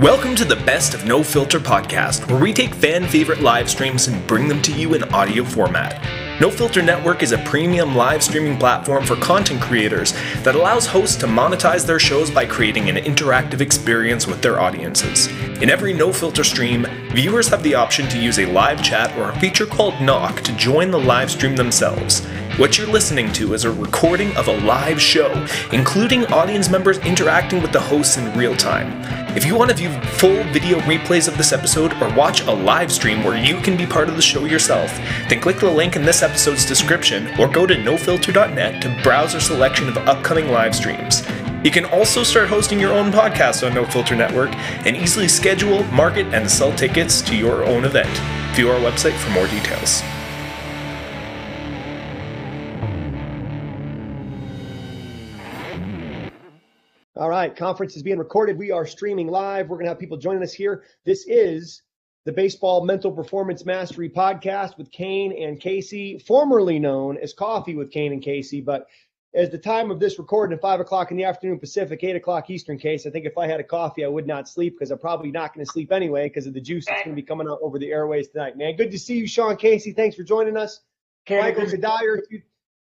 Welcome to the Best of No Filter podcast, where we take fan favorite live streams and bring them to you in audio format. No Filter Network is a premium live streaming platform for content creators that allows hosts to monetize their shows by creating an interactive experience with their audiences. In every No Filter stream, viewers have the option to use a live chat or a feature called Knock to join the live stream themselves. What you're listening to is a recording of a live show, including audience members interacting with the hosts in real time. If you want to view full video replays of this episode or watch a live stream where you can be part of the show yourself, then click the link in this episode's description or go to nofilter.net to browse our selection of upcoming live streams. You can also start hosting your own podcast on No Filter Network and easily schedule, market, and sell tickets to your own event. View our website for more details. All right, conference is being recorded. We are streaming live. We're going to have people joining us here. This is the Baseball Mental Performance Mastery podcast with Cain and Casey, formerly known as Coffee with Cain and Casey. But as the time of this recording at five o'clock in the afternoon Pacific, eight o'clock Eastern case, I think if I had a coffee, I would not sleep because I'm probably not going to sleep anyway because of the juice that's going to be coming out over the airways tonight. Man, good to see you, Sean Casey. Thanks for joining us. Michael Cuddyer,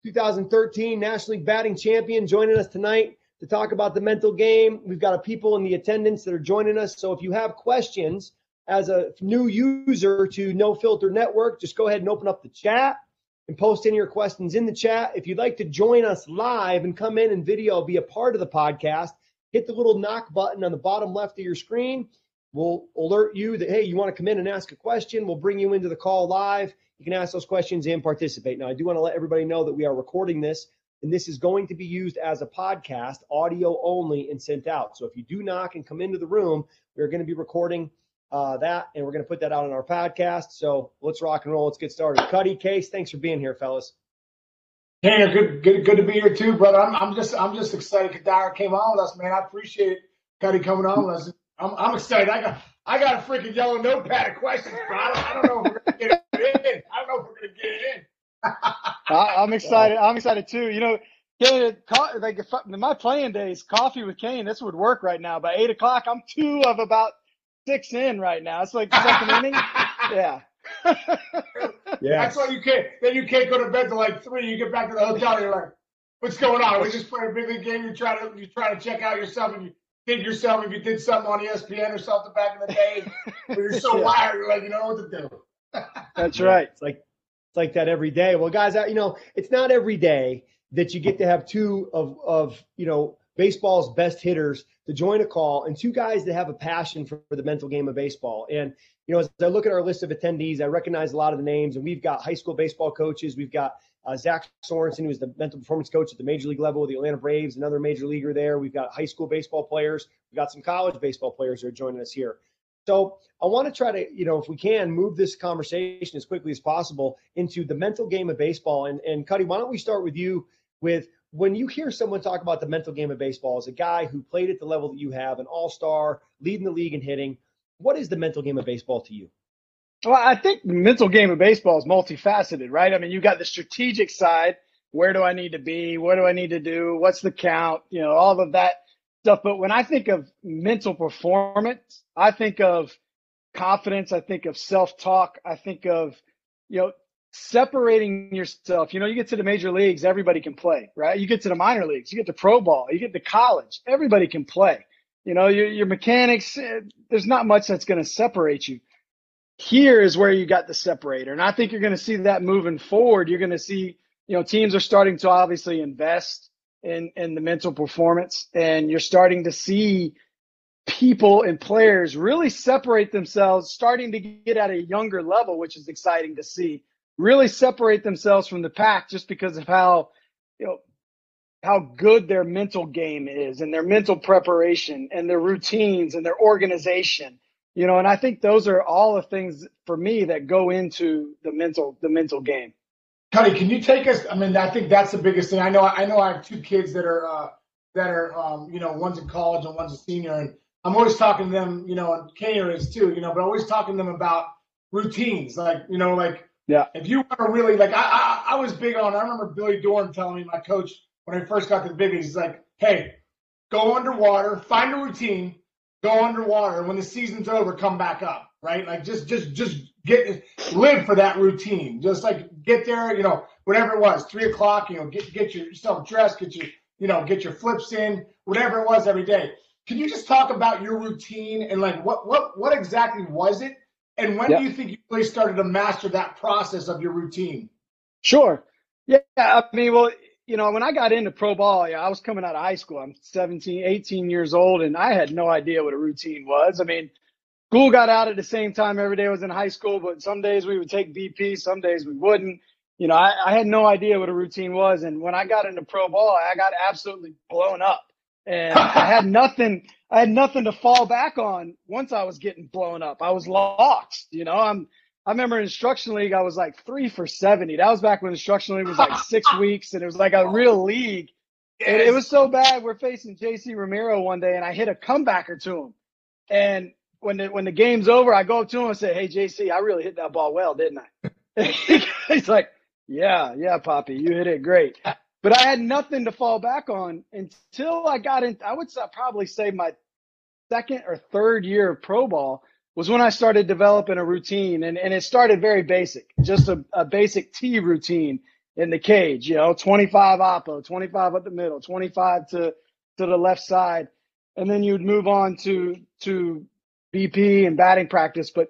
2013 National League batting champion, joining us tonight to talk about the mental game. We've got a people in the attendance that are joining us. So if you have questions as a new user to No Filter Network, just go ahead and open up the chat and post in your questions in the chat. If you'd like to join us live and come in and video, be a part of the podcast, hit the little knock button on the bottom left of your screen. We'll alert you that, hey, you want to come in and ask a question. We'll bring you into the call live. You can ask those questions and participate. Now, I do want to let everybody know that we are recording this and this is going to be used as a podcast, audio only, and sent out. So if you do knock and come into the room, we're going to be recording uh, that, and we're going to put that out on our podcast. So let's rock and roll. Let's get started. Cuddy, Case, thanks for being here, fellas. Hey, good, good, good to be here too, brother. I'm, I'm just, I'm just excited. Cuddyer came on with us, man. I appreciate Cuddy coming on with us. I'm, I'm excited. I got, I got a freaking yellow notepad of questions, bro. I don't, I don't know if we're gonna get it in. I don't know if we're gonna get it in. I, am excited. I'm excited too. You know, Cain, like if, my playing days, coffee with Cain, this would work right now. By eight o'clock, I'm two of about six in right now. It's like second inning. Yeah. yeah. That's why you can't. Then you can't go to bed till like three. You get back to the hotel. You're like, "What's going on? We just played a big league game. You try to you try to check out yourself, and you think yourself if you did something on ESPN or something back in the day. but you're so yeah. wired, you're like, you know what to do. That's right. It's like like that every day. Well, guys, you know, it's not every day that you get to have two of of you know baseball's best hitters to join a call and two guys that have a passion for, for, the mental game of baseball. And you know, as I look at our list of attendees, I recognize a lot of the names, and we've got high school baseball coaches. We've got uh, Zach Sorensen, who is the mental performance coach at the major league level with the Atlanta Braves, another major leaguer there. We've got high school baseball players. We've got some college baseball players that are joining us here. So I want to try to, you know, if we can, move this conversation as quickly as possible into the mental game of baseball. And and Cuddy, why don't we start with you with when you hear someone talk about the mental game of baseball as a guy who played at the level that you have, an all-star, leading the league in hitting, what is the mental game of baseball to you? Well, I think the mental game of baseball is multifaceted, right? I mean, you got the strategic side. Where do I need to be? What do I need to do? What's the count? You know, all of that stuff. But when I think of mental performance, I think of confidence. I think of self talk. I think of, you know, separating yourself. You know, you get to the major leagues, everybody can play, right? You get to the minor leagues, you get to pro ball, you get to college, everybody can play. You know, your, your mechanics, eh, there's not much that's going to separate you. Here is where you got the separator. And I think you're going to see that moving forward. You're going to see, you know, teams are starting to obviously invest in in the mental performance, and you're starting to see people and players really separate themselves, starting to get at a younger level, which is exciting to see. Really separate themselves from the pack just because of how you know how good their mental game is and their mental preparation and their routines and their organization you know and i think those are all the things for me that go into the mental the mental game Cuddy, can you take us? I mean, I think that's the biggest thing. I know. I know. I have two kids that are uh, that are, um, you know, one's in college and one's a senior, and I'm always talking to them. You know, and Kaner is too. You know, but always talking to them about routines. Like, you know, like yeah, if you want to really like, I, I I was big on. I remember Billy Dorn telling me, my coach, when I first got to the biggies, he's like, hey, go underwater, find a routine, go underwater, and when the season's over, come back up, right? Like just just just get live for that routine. Just like get there, you know, whatever it was, three o'clock, you know, get get yourself dressed, get your you know, get your flips in, whatever it was every day. Can you just talk about your routine and like what what what exactly was it? And when yep. do you think you really started to master that process of your routine? Sure. Yeah, I mean, well, you know, when I got into pro ball, yeah, I was coming out of high school. I'm 17, 18 years old, and I had no idea what a routine was. I mean, school got out at the same time every day I was in high school, but some days we would take BP, some days we wouldn't. You know, I, I had no idea what a routine was. And when I got into pro ball, I got absolutely blown up. And I had nothing, I had nothing to fall back on once I was getting blown up. I was lost. You know, I'm I remember instruction league, I was like three for 70. That was back when instruction league was like six weeks and it was like a real league. Yes. And it was so bad. We're facing JC Romero one day and I hit a comebacker to him. And when the, when the game's over, I go up to him and say, Hey, JC, I really hit that ball well, didn't I? He's like, Yeah, yeah, Poppy, you hit it great. But I had nothing to fall back on until I got in. I would probably say my second or third year of pro ball was when I started developing a routine. And, and it started very basic, just a, a basic T routine in the cage, you know, 25 oppo, 25 up the middle, 25 to, to the left side. And then you'd move on to, to BP and batting practice. But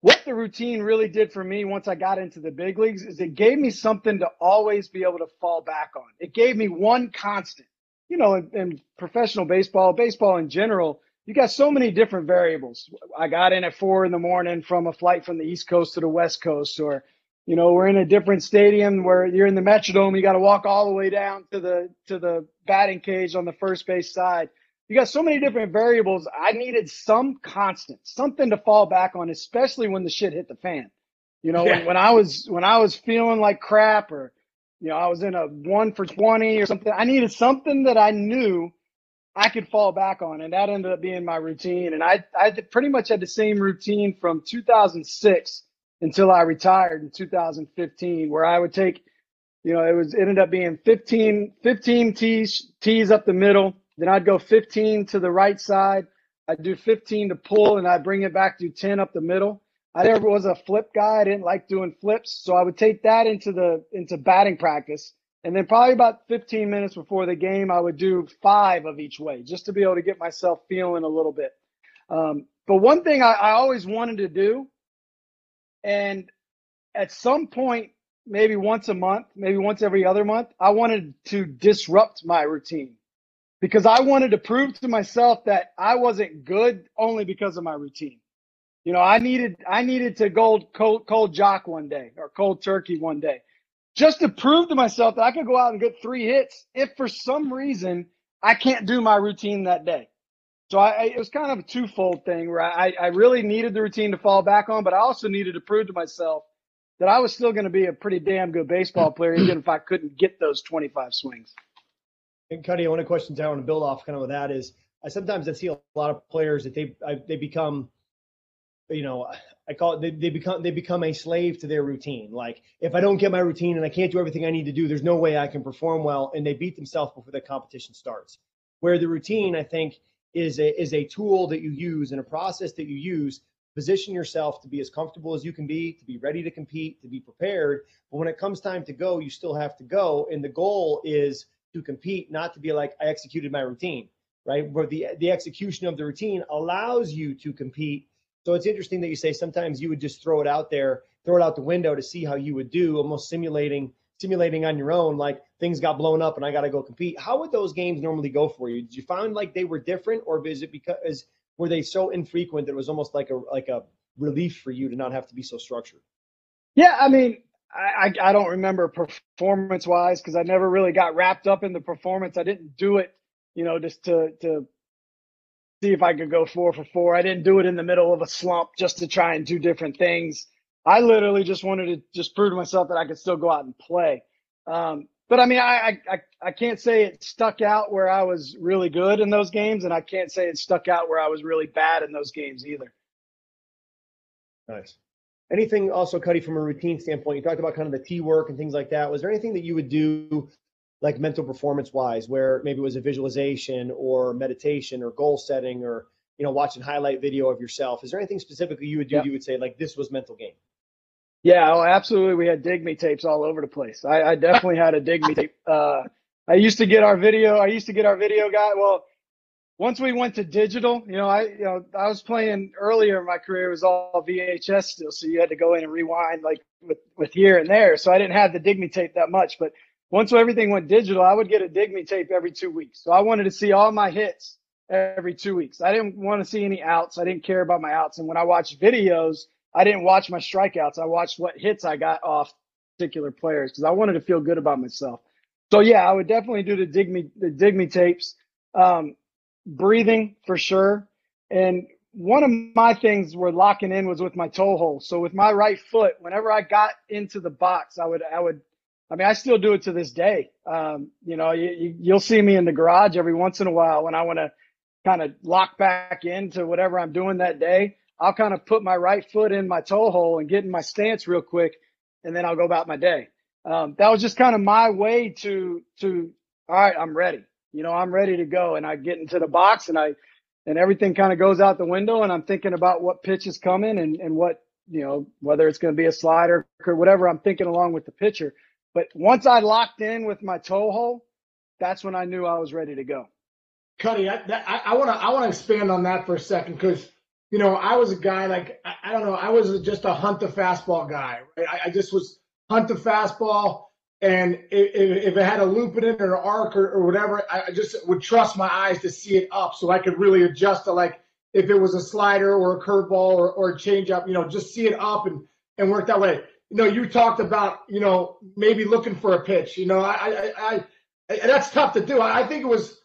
what the routine really did for me once I got into the big leagues is it gave me something to always be able to fall back on. It gave me one constant. You know, in, in professional baseball, baseball in general, you got so many different variables. I got in at four in the morning from a flight from the East Coast to the West Coast, or you know, we're in a different stadium where you're in the Metrodome. You got to walk all the way down to the to the batting cage on the first base side. You got so many different variables. I needed some constant, something to fall back on, especially when the shit hit the fan. You know, yeah. when, when I was when I was feeling like crap, or you know, I was in a one for twenty or something. I needed something that I knew I could fall back on, and that ended up being my routine. And I, I pretty much had the same routine from 2006 until I retired in 2015, where I would take, you know, it was it ended up being 15, 15 tees, tees up the middle. Then I'd go 15 to the right side. I'd do 15 to pull, and I'd bring it back to 10 up the middle. I never was a flip guy. I didn't like doing flips, so I would take that into the into batting practice and then probably about 15 minutes before the game, I would do five of each way just to be able to get myself feeling a little bit. Um, but one thing I, I always wanted to do, and at some point, maybe once a month, maybe once every other month, I wanted to disrupt my routine because I wanted to prove to myself that I wasn't good only because of my routine. You know, I needed I needed to go cold cold jock one day or cold turkey one day just to prove to myself that I could go out and get three hits if for some reason I can't do my routine that day. So I, it was kind of a twofold thing where I, I really needed the routine to fall back on, but I also needed to prove to myself that I was still going to be a pretty damn good baseball player, even if I couldn't get those 25 swings. And Cuddy, one of the questions I want to build off kind of with that is I sometimes I see a lot of players that they I, they become you know, I call it they, they become they become a slave to their routine. Like if I don't get my routine and I can't do everything I need to do, there's no way I can perform well, and they beat themselves before the competition starts. Where the routine, I think, is a is a tool that you use and a process that you use position yourself to be as comfortable as you can be, to be ready to compete, to be prepared. But when it comes time to go, you still have to go, and the goal is to compete, not to be like I executed my routine, right? Where the the execution of the routine allows you to compete so it's interesting that you say sometimes you would just throw it out there, throw it out the window to see how you would do, almost simulating simulating on your own, like things got blown up and I got to go compete. How would those games normally go for you? Did you find like they were different, or is it because were they so infrequent that it was almost like a like a relief for you to not have to be so structured? Yeah, I mean, I I don't remember performance wise because I never really got wrapped up in the performance. I didn't do it, you know, just to to see if I could go four for four. I didn't do it in the middle of a slump just to try and do different things. I literally just wanted to just prove to myself that I could still go out and play. Um, but I mean, I, I I can't say it stuck out where I was really good in those games, and I can't say it stuck out where I was really bad in those games either. Nice. Anything also, Cuddy, from a routine standpoint? You talked about kind of the T work and things like that. Was there anything that you would do like mental performance wise, where maybe it was a visualization or meditation or goal setting or you know, watching highlight video of yourself. Is there anything specifically you would do? Yep. You would say like this was mental game. Yeah, oh, absolutely. We had dig me tapes all over the place. I, I definitely had a dig me tape. Uh, I used to get our video. I used to get our video guy. Well, once we went to digital, you know, I you know I was playing earlier in my career was all VHS still, so you had to go in and rewind like with with here and there. So I didn't have the dig me tape that much, but once everything went digital, I would get a dig me tape every two weeks. So I wanted to see all my hits every two weeks. I didn't want to see any outs. I didn't care about my outs. And when I watched videos, I didn't watch my strikeouts. I watched what hits I got off particular players because I wanted to feel good about myself. So yeah, I would definitely do the dig me the dig me tapes. Um, breathing for sure. And one of my things were locking in was with my toe hole. So with my right foot, whenever I got into the box, I would I would I mean I still do it to this day. Um, you know, you, you'll see me in the garage every once in a while when I want to kind of lock back into whatever I'm doing that day. I'll kind of put my right foot in my toe hole and get in my stance real quick, and then I'll go about my day. Um, that was just kind of my way to to all right, I'm ready. You know, I'm ready to go, and I get into the box and I and everything kind of goes out the window, and I'm thinking about what pitch is coming and and what you know whether it's going to be a slider or whatever I'm thinking along with the pitcher. But once I locked in with my toe hole, that's when I knew I was ready to go. Cuddy, I, I want to I want to expand on that for a second because you know I was a guy like I, I, don't know I was just a hunt the fastball guy. Right? I, I, just was hunt the fastball, and if, it had a loop in it or an arc or, or whatever, I just would trust my eyes to see it up so I could really adjust to like if it was a slider or a curveball or, or a changeup, you know, just see it up and and work that way. You know, you talked about you know maybe looking for a pitch. You know, I I, I that's tough to do. I think it was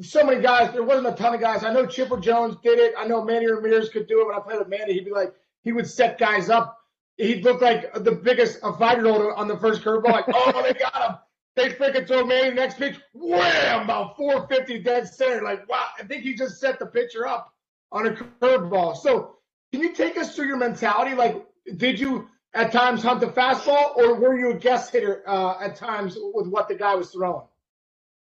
so many guys. There wasn't a ton of guys. I know Chipper Jones did it. I know Manny Ramirez could do it. When I played with Manny, he'd be like, he would set guys up. He'd look like the biggest a five year old on the first curveball. Like, oh, they got him. They freaking throw Manny next pitch. Wham! About 450 dead center. Like, wow. I think he just set the pitcher up on a curveball. So, can you take us through your mentality? Like, did you at times hunt the fastball, or were you a guest hitter uh, at times with what the guy was throwing?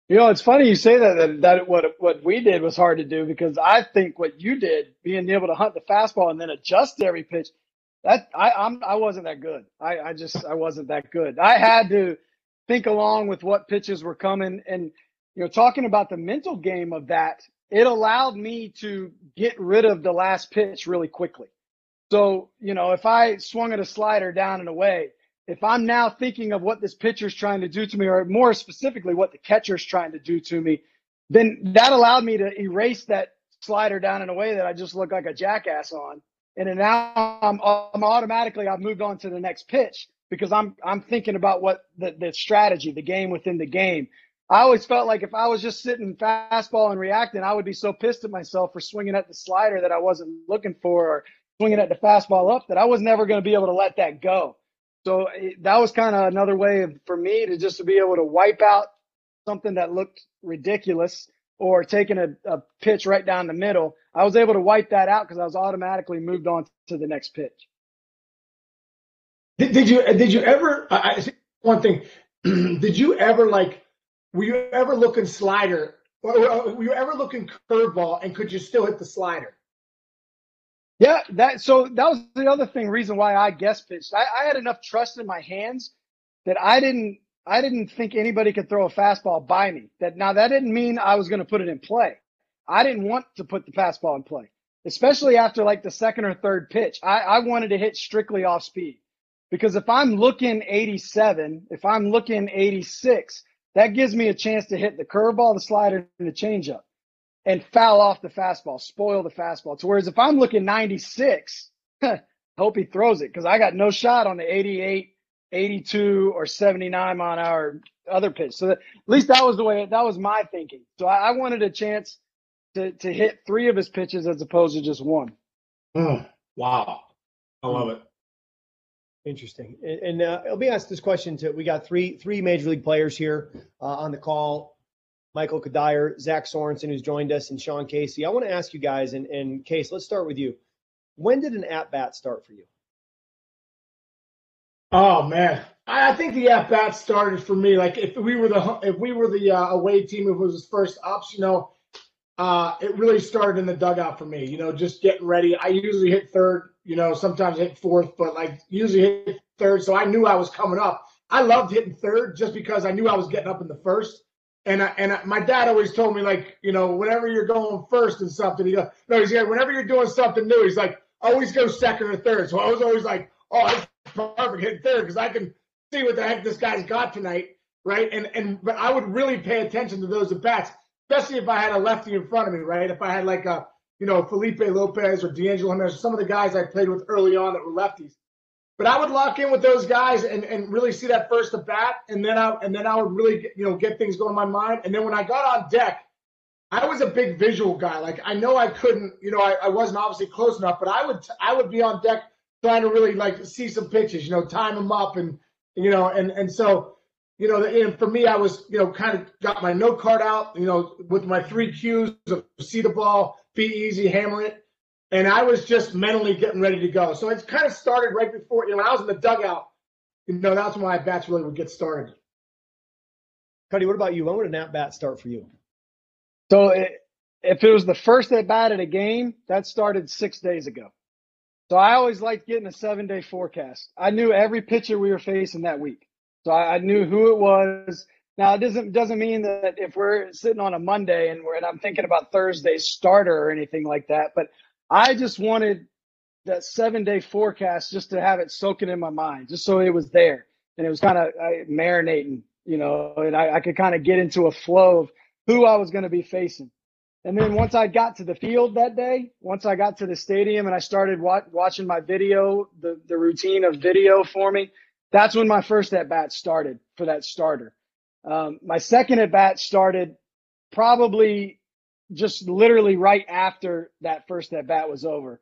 You know, it's funny you say that, that that what what we did was hard to do because I think what you did, being able to hunt the fastball and then adjust every pitch, that I I'm I wasn't that good. I I just I wasn't that good. I had to think along with what pitches were coming and you know talking about the mental game of that, it allowed me to get rid of the last pitch really quickly. So, you know, if I swung at a slider down and away, if I'm now thinking of what this pitcher's trying to do to me, or more specifically, what the catcher's trying to do to me, then that allowed me to erase that slider down and away that I just look like a jackass on. And then now I'm, I'm automatically I've moved on to the next pitch because I'm I'm thinking about what the, the strategy, the game within the game. I always felt like if I was just sitting fastball and reacting, I would be so pissed at myself for swinging at the slider that I wasn't looking for, or swinging at the fastball up that I was never going to be able to let that go. So eh, that was kind of another way of, for me to just to be able to wipe out something that looked ridiculous or taking a, a pitch right down the middle. I was able to wipe that out because I was automatically moved on to the next pitch. Did, did you did you ever? I, one thing. did you ever like? Were you ever looking slider? Or, were you ever looking curveball? And could you still hit the slider? Yeah, that so that was the other thing reason why I guess pitched. I, I had enough trust in my hands that I didn't I didn't think anybody could throw a fastball by me. That now that didn't mean I was going to put it in play. I didn't want to put the fastball in play, especially after like the second or third pitch. I, I wanted to hit strictly off speed because if I'm looking 87, if I'm looking 86, that gives me a chance to hit the curveball, the slider, and the changeup and foul off the fastball, spoil the fastball. To whereas if I'm looking 96, hope he throws it because I got no shot on the 88, 82, or 79 mile an hour other pitch. So that, at least that was the way that was my thinking. So I, I, wanted a chance to to hit three of his pitches as opposed to just one. Oh, wow, I love it. Interesting. And, and uh, let me ask this question to we got three three major league players here uh, on the call. Michael Cuddyer, Zach Sorensen, who's joined us, and Sean Casey. I want to ask you guys, and, and Case, let's start with you. When did an at bat start for you? Oh man, I, I think the at bat started for me. Like if we were the if we were the uh, away team, if it was his first ups, you know, uh, it really started in the dugout for me. You know, just getting ready. I usually hit third. You know, sometimes hit fourth, but like usually hit third. So I knew I was coming up. I loved hitting third just because I knew I was getting up in the first. And I, and I, my dad always told me like, you know, whenever you're going first and something, he goes, no, he's like, whenever you're doing something new, he's like, always go second or third. So I was always like, oh, it's perfect hitting third because I can see what the heck this guy's got tonight, right? And and but I would really pay attention to those at bats, especially if I had a lefty in front of me, right? If I had like a you know Felipe Lopez or D'Angelo Jimenez, some of the guys I played with early on that were lefties. But I would lock in with those guys and, and really see that first at bat, and then I and then I would really get, you know get things going in my mind. And then when I got on deck, I was a big visual guy. Like I know I couldn't, you know, I, I wasn't obviously close enough, but I would I would be on deck trying to really like see some pitches, you know, time them up and you know, and and so you know, and for me, I was you know kind of got my note card out, you know, with my three cues of see the ball, be easy, hammer it, and I was just mentally getting ready to go. So it kind of started right before you know when I was in the dugout. You know, that's when my bats really would get started. Cuddy, what about you? When would an at bat start for you? So it, if it was the first at bat at a game, that started six days ago. So I always liked getting a seven day forecast. I knew every pitcher we were facing that week. So I, I knew who it was. Now it doesn't doesn't mean that if we're sitting on a Monday and we're and I'm thinking about Thursday's starter or anything like that, but I just wanted that seven day forecast just to have it soaking in my mind, just so it was there and it was kind of marinating, you know, and I, I could kind of get into a flow of who I was going to be facing. And then once I got to the field that day, once I got to the stadium and I started wa- watching my video, the, the routine of video for me, that's when my first at bat started for that starter. Um, my second at bat started probably just literally right after that first at bat was over.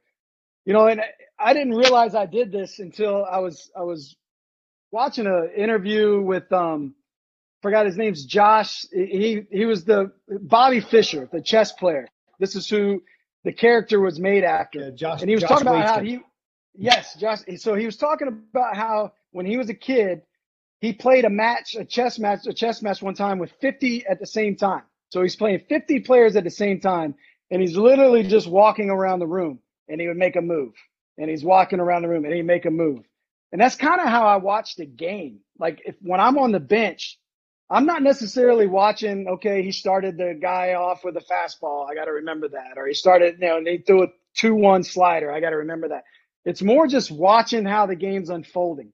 You know, and I didn't realize I did this until I was I was watching an interview with um forgot his name's Josh. He he was the Bobby Fischer, the chess player. This is who the character was made after. Yeah, Josh, and he was Josh talking about how he yes, Josh. So he was talking about how when he was a kid, he played a match, a chess match, a chess match one time with 50 at the same time. So he's playing 50 players at the same time, and he's literally just walking around the room, and he would make a move, and he's walking around the room, and he'd make a move. And that's kind of how I watch the game. Like if when I'm on the bench, I'm not necessarily watching, okay, he started the guy off with a fastball. I got to remember that. Or he started, you know, and he threw a 2 1 slider. I got to remember that. It's more just watching how the game's unfolding.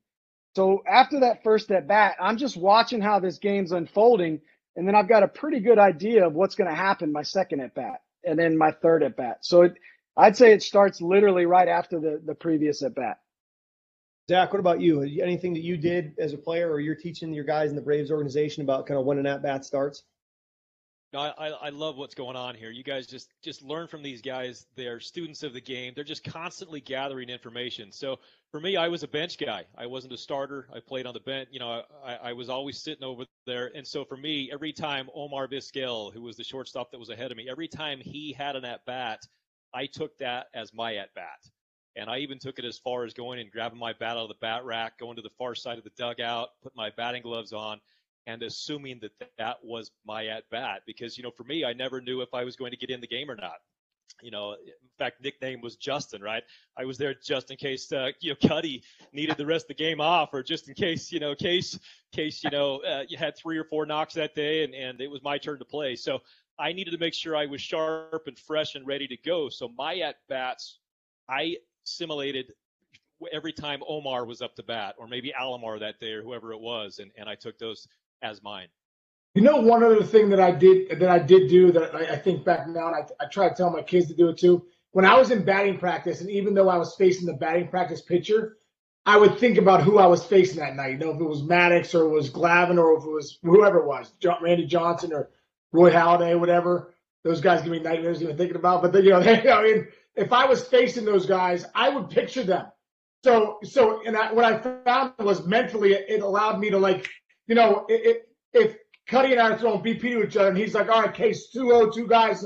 So after that first at bat, I'm just watching how this game's unfolding. And then I've got a pretty good idea of what's going to happen my second at bat and then my third at bat. So it, I'd say it starts literally right after the, the previous at bat. Zach, what about you? Anything that you did as a player, or you're teaching your guys in the Braves organization about kind of when an at bat starts? No, I, I love what's going on here. You guys just just learn from these guys. They're students of the game. They're just constantly gathering information. So for me, I was a bench guy. I wasn't a starter. I played on the bench. You know, I, I was always sitting over there. And so for me, every time Omar Vizquel, who was the shortstop that was ahead of me, every time he had an at bat, I took that as my at bat. And I even took it as far as going and grabbing my bat out of the bat rack, going to the far side of the dugout, put my batting gloves on, and assuming that that was my at bat. Because, you know, for me, I never knew if I was going to get in the game or not. You know, in fact, nickname was Justin, right? I was there just in case, uh, you know, Cuddy needed the rest of the game off, or just in case, you know, case, case, you know, uh, you had three or four knocks that day, and and it was my turn to play. So I needed to make sure I was sharp and fresh and ready to go. So my at bats, I simulated every time Omar was up to bat, or maybe Alomar that day, or whoever it was, and, and I took those as mine. You know, one other thing that I did that I did do that I, I think back now, and I, I try to tell my kids to do it too. When I was in batting practice, and even though I was facing the batting practice pitcher, I would think about who I was facing that night. You know, if it was Maddux or it was Glavine or if it was whoever it was, Randy Johnson or Roy Halladay, whatever. Those guys give me nightmares even thinking about. But then, you know, they, I mean, if I was facing those guys, I would picture them. So, so, and I, what I found was mentally, it, it allowed me to like, you know, it, it, if Cuddy and I are throwing BP to each other, and he's like, all right, case 2 two guys,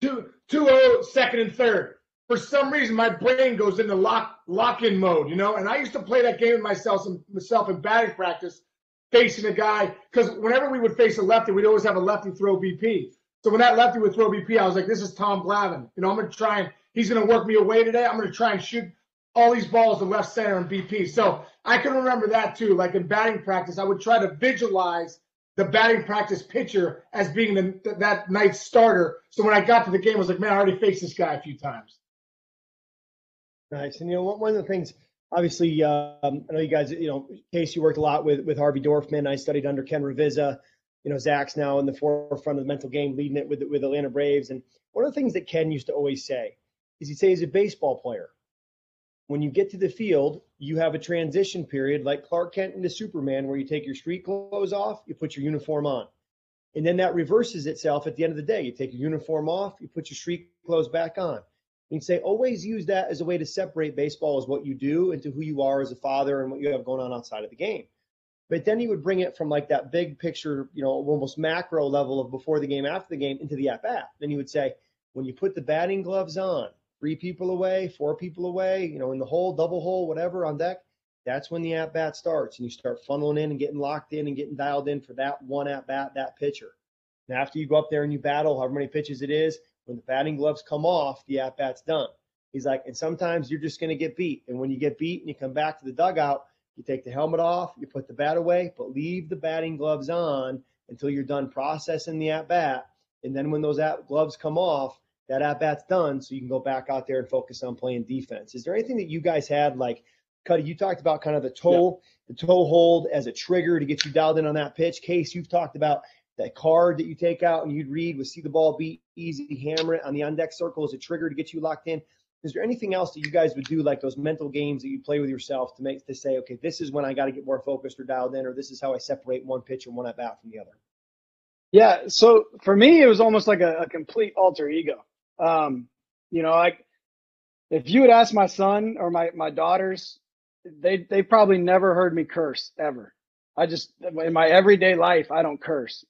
2 2 second and third. For some reason, my brain goes into lock lock in mode, you know. And I used to play that game with myself, myself in batting practice, facing a guy because whenever we would face a lefty, we'd always have a lefty throw BP. So when that lefty would throw BP, I was like, this is Tom Glavine. You know, I'm to try and he's to work me away today. I'm to try and shoot all these balls to left center and BP. So I can remember that too. Like in batting practice, I would try to visualize the batting practice pitcher as being the, that night's starter. So when I got to the game, I was like, man, I already faced this guy a few times. Nice. And you know, one of the things, obviously, um, I know you guys, you know, Case, you worked a lot with with Harvey Dorfman. I studied under Ken Ravizza. You know, Zach's now in the forefront of the mental game, leading it with with Atlanta Braves. And one of the things that Ken used to always say is he'd say, as a baseball player, when you get to the field, you have a transition period like Clark Kent into Superman, where you take your street clothes off, you put your uniform on. And then that reverses itself at the end of the day. You take your uniform off, you put your street clothes back on. You say always use that as a way to separate baseball as what you do into who you are as a father and what you have going on outside of the game. But then he would bring it from like that big picture, you know, almost macro level of before the game, after the game, into the at bat. Then he would say, when you put the batting gloves on, three people away, four people away, you know, in the hole, double hole, whatever on deck, that's when the at bat starts and you start funneling in and getting locked in and getting dialed in for that one at bat, that pitcher. And after you go up there and you battle however many pitches it is, when the batting gloves come off, the at bat's done. He's like, and sometimes you're just going to get beat. And when you get beat and you come back to the dugout, you take the helmet off, you put the bat away, but leave the batting gloves on until you're done processing the at bat. And then when those at gloves come off, that at bat's done, so you can go back out there and focus on playing defense. Is there anything that you guys had like? Cuddy, you talked about kind of the toe, yeah. the toe hold as a trigger to get you dialed in on that pitch. Case, you've talked about that card that you take out and you'd read with see the ball beat easy, hammer it on the on deck circle as a trigger to get you locked in. Is there anything else that you guys would do, like those mental games that you play with yourself to make to say, okay, this is when I got to get more focused or dialed in, or this is how I separate one pitch and one at bat from the other? Yeah. So for me, it was almost like a, a complete alter ego. Um, you know, like if you would ask my son or my, my daughters, they, they probably never heard me curse ever. I just, in my everyday life, I don't curse.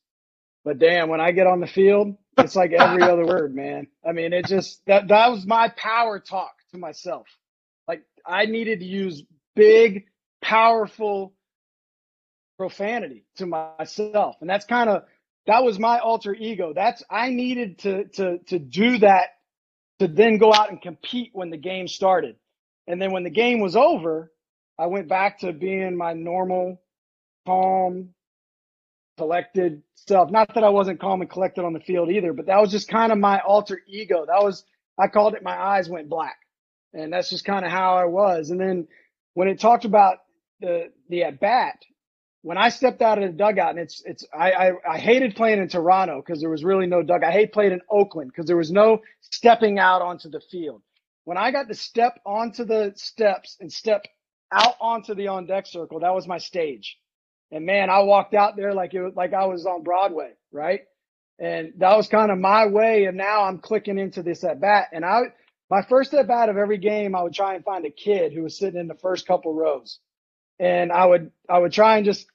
But damn, when I get on the field, it's like every other word, man. I mean, it just, that, that was my power talk to myself. Like I needed to use big, powerful profanity to myself. And that's kind of, that was my alter ego. That's I needed to to to do that to then go out and compete when the game started. And then when the game was over, I went back to being my normal, calm, collected self. Not that I wasn't calm and collected on the field either, but that was just kind of my alter ego. That was I called it my eyes went black. And that's just kind of how I was. And then when it talked about the the at bat, when I stepped out of the dugout, and it's it's I I, I hated playing in Toronto because there was really no dug. I hate playing in Oakland because there was no stepping out onto the field. When I got to step onto the steps and step out onto the on deck circle, that was my stage. And man, I walked out there like it was like I was on Broadway, right? And that was kind of my way. And now I'm clicking into this at bat. And I my first at bat of every game, I would try and find a kid who was sitting in the first couple rows and I would I would try and just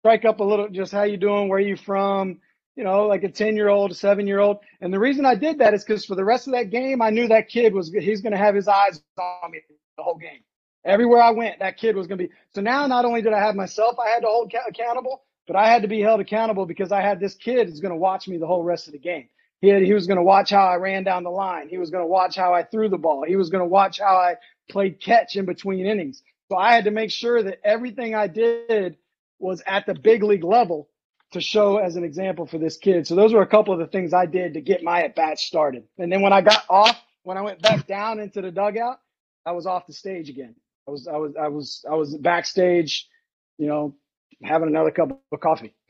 strike up a little, just how you doing, where you from, you know, like a ten year old, a seven year old. And the reason I did that is because for the rest of that game, I knew that kid was he's going to have his eyes on me the whole game. Everywhere I went, that kid was going to be. So now, not only did I have myself, I had to hold accountable, but I had to be held accountable because I had this kid who's going to watch me the whole rest of the game. He, had, he was going to watch how I ran down the line. He was going to watch how I threw the ball. He was going to watch how I played catch in between innings. So I had to make sure that everything I did was at the big league level to show as an example for this kid. So those were a couple of the things I did to get my at bat started. And then when I got off, when I went back down into the dugout, I was off the stage again. I was I was I was I was backstage, you know, having another cup of coffee.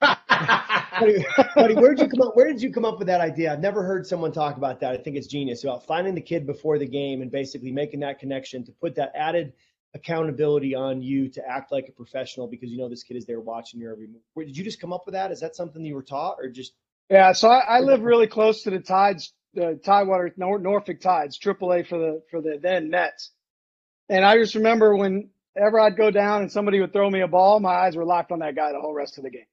buddy, buddy, where did you come up? Where did you come up with that idea? I've never heard someone talk about that. I think it's genius about finding the kid before the game and basically making that connection to put that added accountability on you to act like a professional because you know this kid is there watching your every move. Did you just come up with that? Is that something you were taught or just? Yeah, so I, I live really close to the Tides, the Tidewater Nor- Norfolk Tides, AAA for the for the then Mets, and I just remember whenever I'd go down and somebody would throw me a ball, my eyes were locked on that guy the whole rest of the game.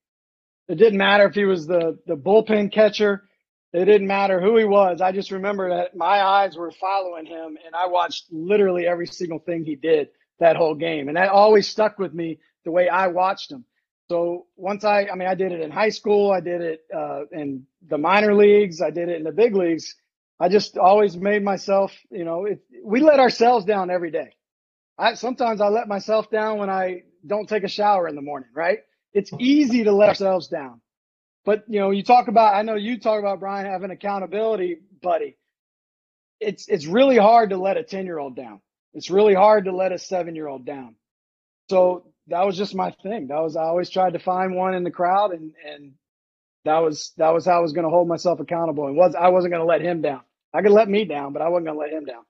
It didn't matter if he was the the bullpen catcher. It didn't matter who he was. I just remember that my eyes were following him, and I watched literally every single thing he did that whole game. And that always stuck with me the way I watched him. So once I, I mean, I did it in high school, I did it uh, in the minor leagues, I did it in the big leagues. I just always made myself, you know, it, we let ourselves down every day. I sometimes I let myself down when I don't take a shower in the morning, right? It's easy to let ourselves down. But you know, you talk about I know you talk about Brian having accountability buddy. It's it's really hard to let a 10-year-old down. It's really hard to let a 7-year-old down. So that was just my thing. That was I always tried to find one in the crowd, and and that was that was how I was going to hold myself accountable. And was I wasn't going to let him down. I could let me down, but I wasn't going to let him down.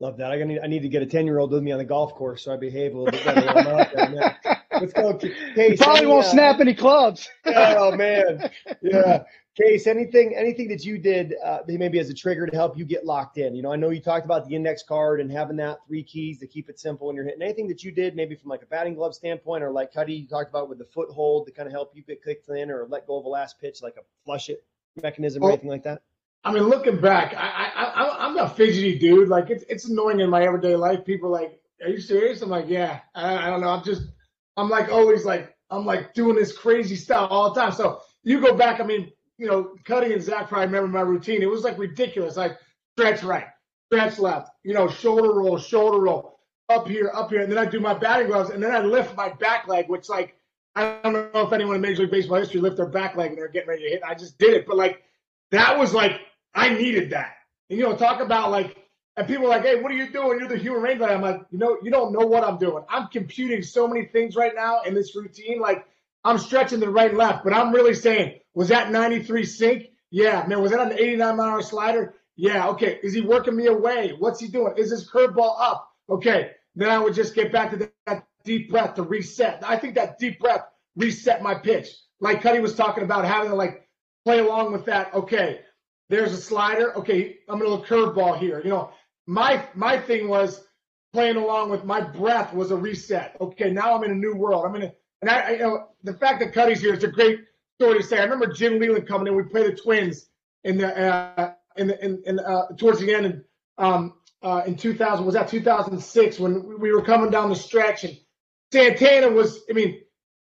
Love that. I need I need to get a ten year old with me on the golf course so I behave a little bit better. Let's go. Case, probably won't uh, snap any clubs. oh man, yeah. Case, anything anything that you did uh, maybe as a trigger to help you get locked in? You know, I know you talked about the index card and having that three keys to keep it simple when you're hitting. Anything that you did maybe from like a batting glove standpoint, or like Cuddy you talked about with the foothold to kind of help you get kicked in or let go of a last pitch, like a flush it mechanism or anything like that? I mean, looking back, I, I, I I'm a fidgety dude. Like it's it's annoying in my everyday life. People like, are you serious? I'm like, yeah. I, I don't know. I'm just I'm like always like I'm like doing this crazy stuff all the time. So you go back. I mean you know, Cuddy and Zach probably remember my routine. It was like ridiculous. Like stretch right, stretch left, you know, shoulder roll, shoulder roll, up here, up here. And then I do my batting gloves and then I lift my back leg, which like I don't know if anyone in Major League Baseball history lift their back leg and they're getting ready to hit. I just did it. But like that was like I needed that. And you know, talk about like and people are like, hey, what are you doing? You're the human rain guy. I'm like, you know, you don't know what I'm doing. I'm computing so many things right now in this routine. Like I'm stretching the right left, but I'm really saying, was that 93 sink? Yeah. Man, was that an 89 mile hour slider? Yeah. Okay. Is he working me away? What's he doing? Is his curveball up? Okay. Then I would just get back to that deep breath to reset. I think that deep breath reset my pitch. Like Cuddy was talking about having to like play along with that. Okay. There's a slider. Okay. I'm to curveball here. You know, my, my thing was playing along with my breath was a reset. Okay. Now I'm in a new world. I'm in a, and I, I you know, the fact that Cuddy's here is a great story to say. I remember Jim Leyland coming in. We played the Twins in the uh, in the in, in uh, towards the end in um, uh, in 2000 was that 2006 when we were coming down the stretch and Santana was. I mean,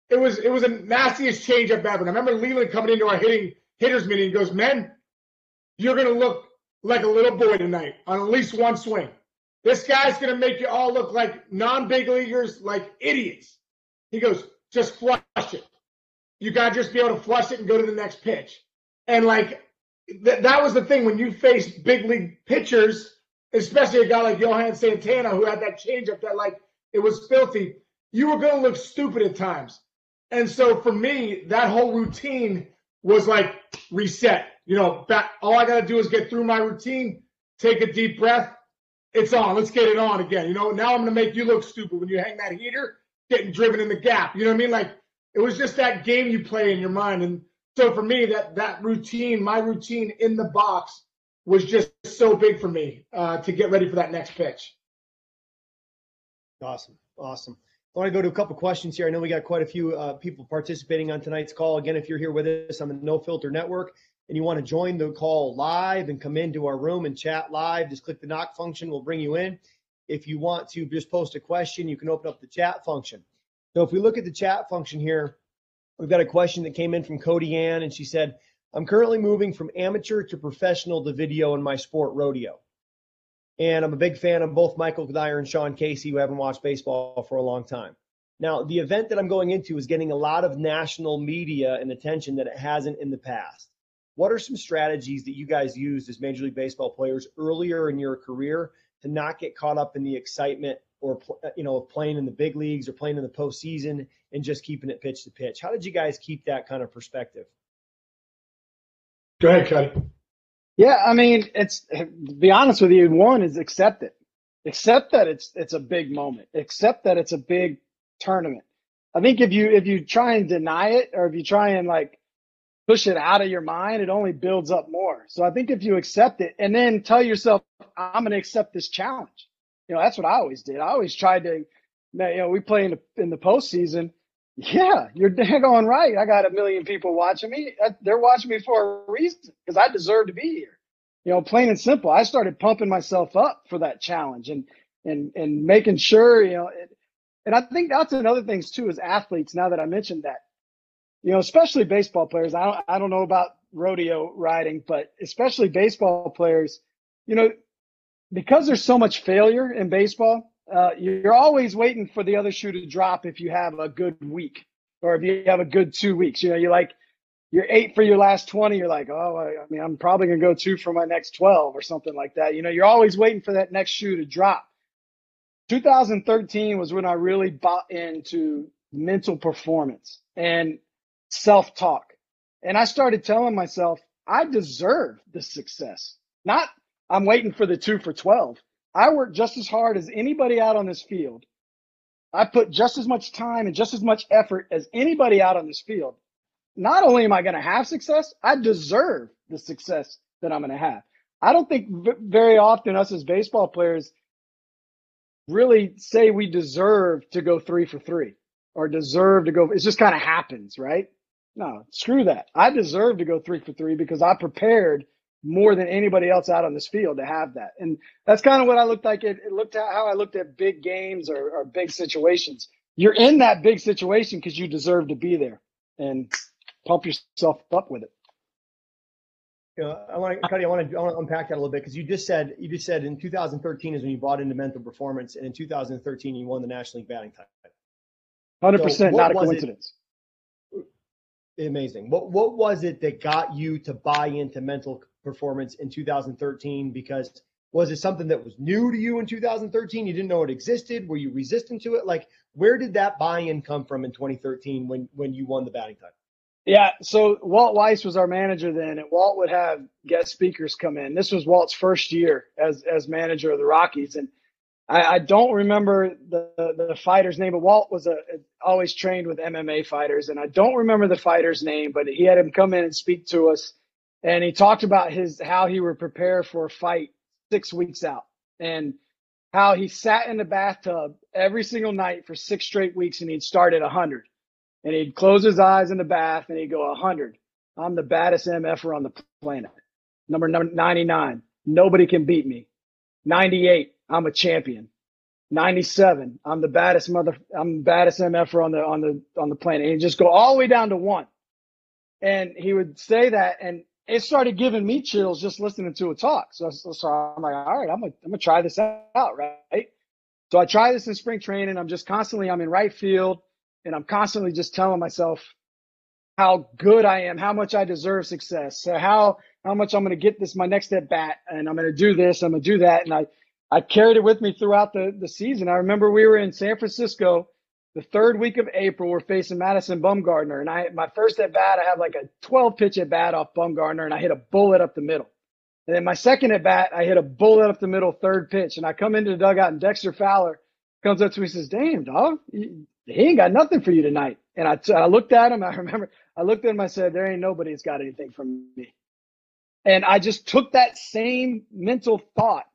it was it was a nastiest change I've ever. I remember Leland coming into our hitting hitters meeting. and goes, "Men, you're gonna look like a little boy tonight on at least one swing. This guy's gonna make you all look like non-big leaguers, like idiots." He goes, just flush it. You got to just be able to flush it and go to the next pitch. And like th- that was the thing when you faced big league pitchers, especially a guy like Johan Santana who had that changeup that like it was filthy. You were going to look stupid at times. And so for me, that whole routine was like reset. You know, back, all I got to do is get through my routine, take a deep breath. It's on. Let's get it on again. You know, now I'm going to make you look stupid when you hang that heater getting driven in the gap. You know what I mean? Like it was just that game you play in your mind. And so for me, that that routine, my routine in the box was just so big for me uh, to get ready for that next pitch. Awesome. Awesome. I want to go to a couple questions here. I know we got quite a few uh, people participating on tonight's call. Again, if you're here with us on the No Filter Network and you want to join the call live and come into our room and chat live, just click the knock function. We'll bring you in. If you want to just post a question, you can open up the chat function. So if we look at the chat function here, we've got a question that came in from Cody Ann, and she said, I'm currently moving from amateur to professional to video in my sport rodeo. And I'm a big fan of both Michael Dyer and Sean Casey, who haven't watched baseball for a long time. Now, the event that I'm going into is getting a lot of national media and attention that it hasn't in the past. What are some strategies that you guys used as Major League Baseball players earlier in your career to not get caught up in the excitement or uh, you know playing in the big leagues or playing in the postseason and just keeping it pitch to pitch. How did you guys keep that kind of perspective? Go ahead, Cuddy. Yeah, I mean, it's to be honest with you, one is accept it. Accept that it's it's a big moment. Accept that it's a big tournament. I think if you if you try and deny it or if you try and like push it out of your mind, it only builds up more. So I think if you accept it and then tell yourself, I'm going to accept this challenge. You know, that's what I always did. I always tried to, you know, we play in the, in the postseason. Yeah, you're daggone right. I got a million people watching me. Uh, they're watching me for a reason because I deserve to be here. You know, plain and simple. I started pumping myself up for that challenge and and and making sure, you know, it, and I think that's another thing too as athletes. Now that I mentioned that, you know, especially baseball players. I don't, I don't know about rodeo riding, but especially baseball players, you know, because there's so much failure in baseball, uh, you're always waiting for the other shoe to drop if you have a good week or if you have a good two weeks. You know, you're like, you're eight for your last 20. You're like, oh, I, I mean, I'm probably going to go two for my next 12 or something like that. You know, you're always waiting for that next shoe to drop. 2013 was when I really bought into mental performance and self talk. And I started telling myself, I deserve this success. Not I'm waiting for the two for 12. I work just as hard as anybody out on this field. I put just as much time and just as much effort as anybody out on this field. Not only am I going to have success, I deserve the success that I'm going to have. I don't think very often us as baseball players really say we deserve to go three for three or deserve to go. It just kind of happens, right? No, screw that. I deserve to go three for three because I prepared more than anybody else out on this field to have that. And that's kind of what I looked like. It, it looked at how I looked at big games or, or big situations. You're in that big situation because you deserve to be there and pump yourself up with it. You know, I want to, Cuddy, I want to, I want to unpack that a little bit because you just said, you just said in 2013 is when you bought into mental performance, and in 2013 you won the National League batting title. Hundred so percent, not a coincidence. Amazing. What what was it that got you to buy into mental performance in 2013 because was it something that was new to you in 2013 you didn't know it existed. Were you resistant to it? Like where did that buy-in come from in 2013 when when you won the batting title? Yeah so walt weiss was our manager then and walt would have guest speakers come in. This was walt's first year as as manager of the rockies and I, I don't remember the, the fighter's name, but Walt was a, always trained with MMA fighters, and I don't remember the fighter's name, but he had him come in and speak to us and he talked about his how he would prepare for a fight six weeks out and how he sat in the bathtub every single night for six straight weeks and he'd start at 100 and he'd close his eyes in the bath and he'd go 100 i'm the baddest mf'er on the planet. Number number 99 nobody can beat me. 98 i'm a champion 97 i'm the baddest mother i'm the baddest mf'er on the on the on the planet and just go all the way down to one and he would say that and it started giving me chills just listening to a talk. So, so, so I'm like, all right, I'm gonna, I'm gonna try this out, right? So I try this in spring training. I'm just constantly, I'm in right field and I'm constantly just telling myself how good I am, how much I deserve success, so how, how much I'm going to get this, my next at bat and I'm going to do this, I'm going to do that. And I, I carried it with me throughout the, the season. I remember we were in San Francisco the third week of April, we're facing Madison Bumgarner. And I, my first at bat, I have like a 12 pitch at bat off Bumgarner and I hit a bullet up the middle. And then my second at bat, I hit a bullet up the middle, third pitch. And I come into the dugout and Dexter Fowler comes up to me and says, damn, dog, he ain't got nothing for you tonight. And I, I looked at him. I remember I looked at him. I said, there ain't nobody that's got anything from me. And I just took that same mental thought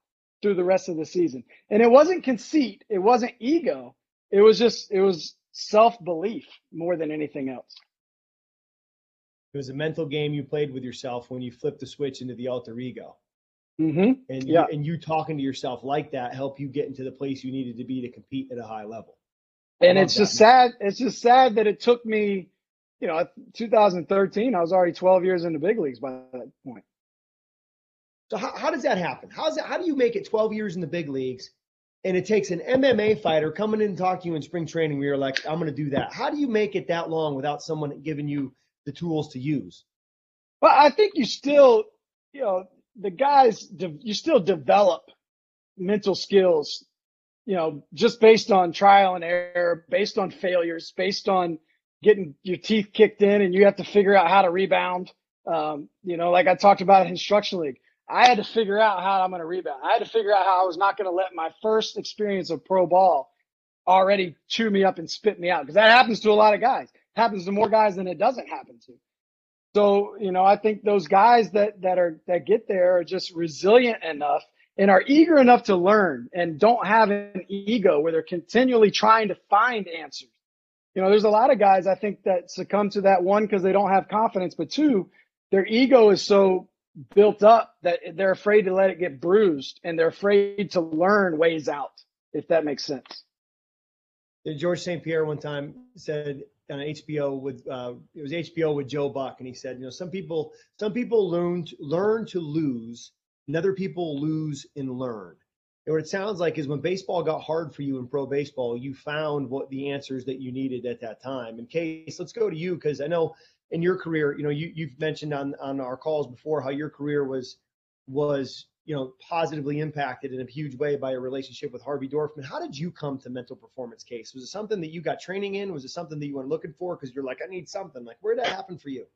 through the rest of the season. And it wasn't conceit. It wasn't ego it was just it was self belief more than anything else. It was a mental game you played with yourself when you flipped the switch into the alter ego. Mm-hmm. And yeah. you, and you talking to yourself like that helped you get into the place you needed to be to compete at a high level. And it's just sad. It's just sad that it took me, you know, 2013. I was already 12 years in the big leagues by that point. So how, how does that happen? How's that? How do you make it 12 years in the big leagues and it takes an MMA fighter coming in and talking to you in spring training where you're like, I'm going to do that. How do you make it that long without someone giving you the tools to use? Well, I think you still, you know, the guys, you still develop mental skills, you know, just based on trial and error, based on failures, based on getting your teeth kicked in and you have to figure out how to rebound. Um, you know, like I talked about in instruction league I had to figure out how I'm going to rebound. I had to figure out how I was not going to let my first experience of pro ball already chew me up and spit me out because that happens to a lot of guys. It happens to more guys than it doesn't happen to. So, you know, I think those guys that that are that get there are just resilient enough and are eager enough to learn and don't have an ego where they're continually trying to find answers. You know, there's a lot of guys I think that succumb to that one because they don't have confidence, but two, their ego is so built up that they're afraid to let it get bruised and they're afraid to learn ways out, if that makes sense. George St. Pierre one time said, on HBO with uh, it was HBO with Joe Buck, and he said, you know, some people some people learn to, learn to lose, and other people lose and learn. And what it sounds like is when baseball got hard for you in pro baseball, you found what the answers that you needed at that time. In case, let's go to you because I know in your career, you know, you you've mentioned on on our calls before how your career was was you know positively impacted in a huge way by a relationship with Harvey Dorfman. How did you come to mental performance case? Was it something that you got training in? Was it something that you were looking for because you're like, I need something? Like, where did that happen for you?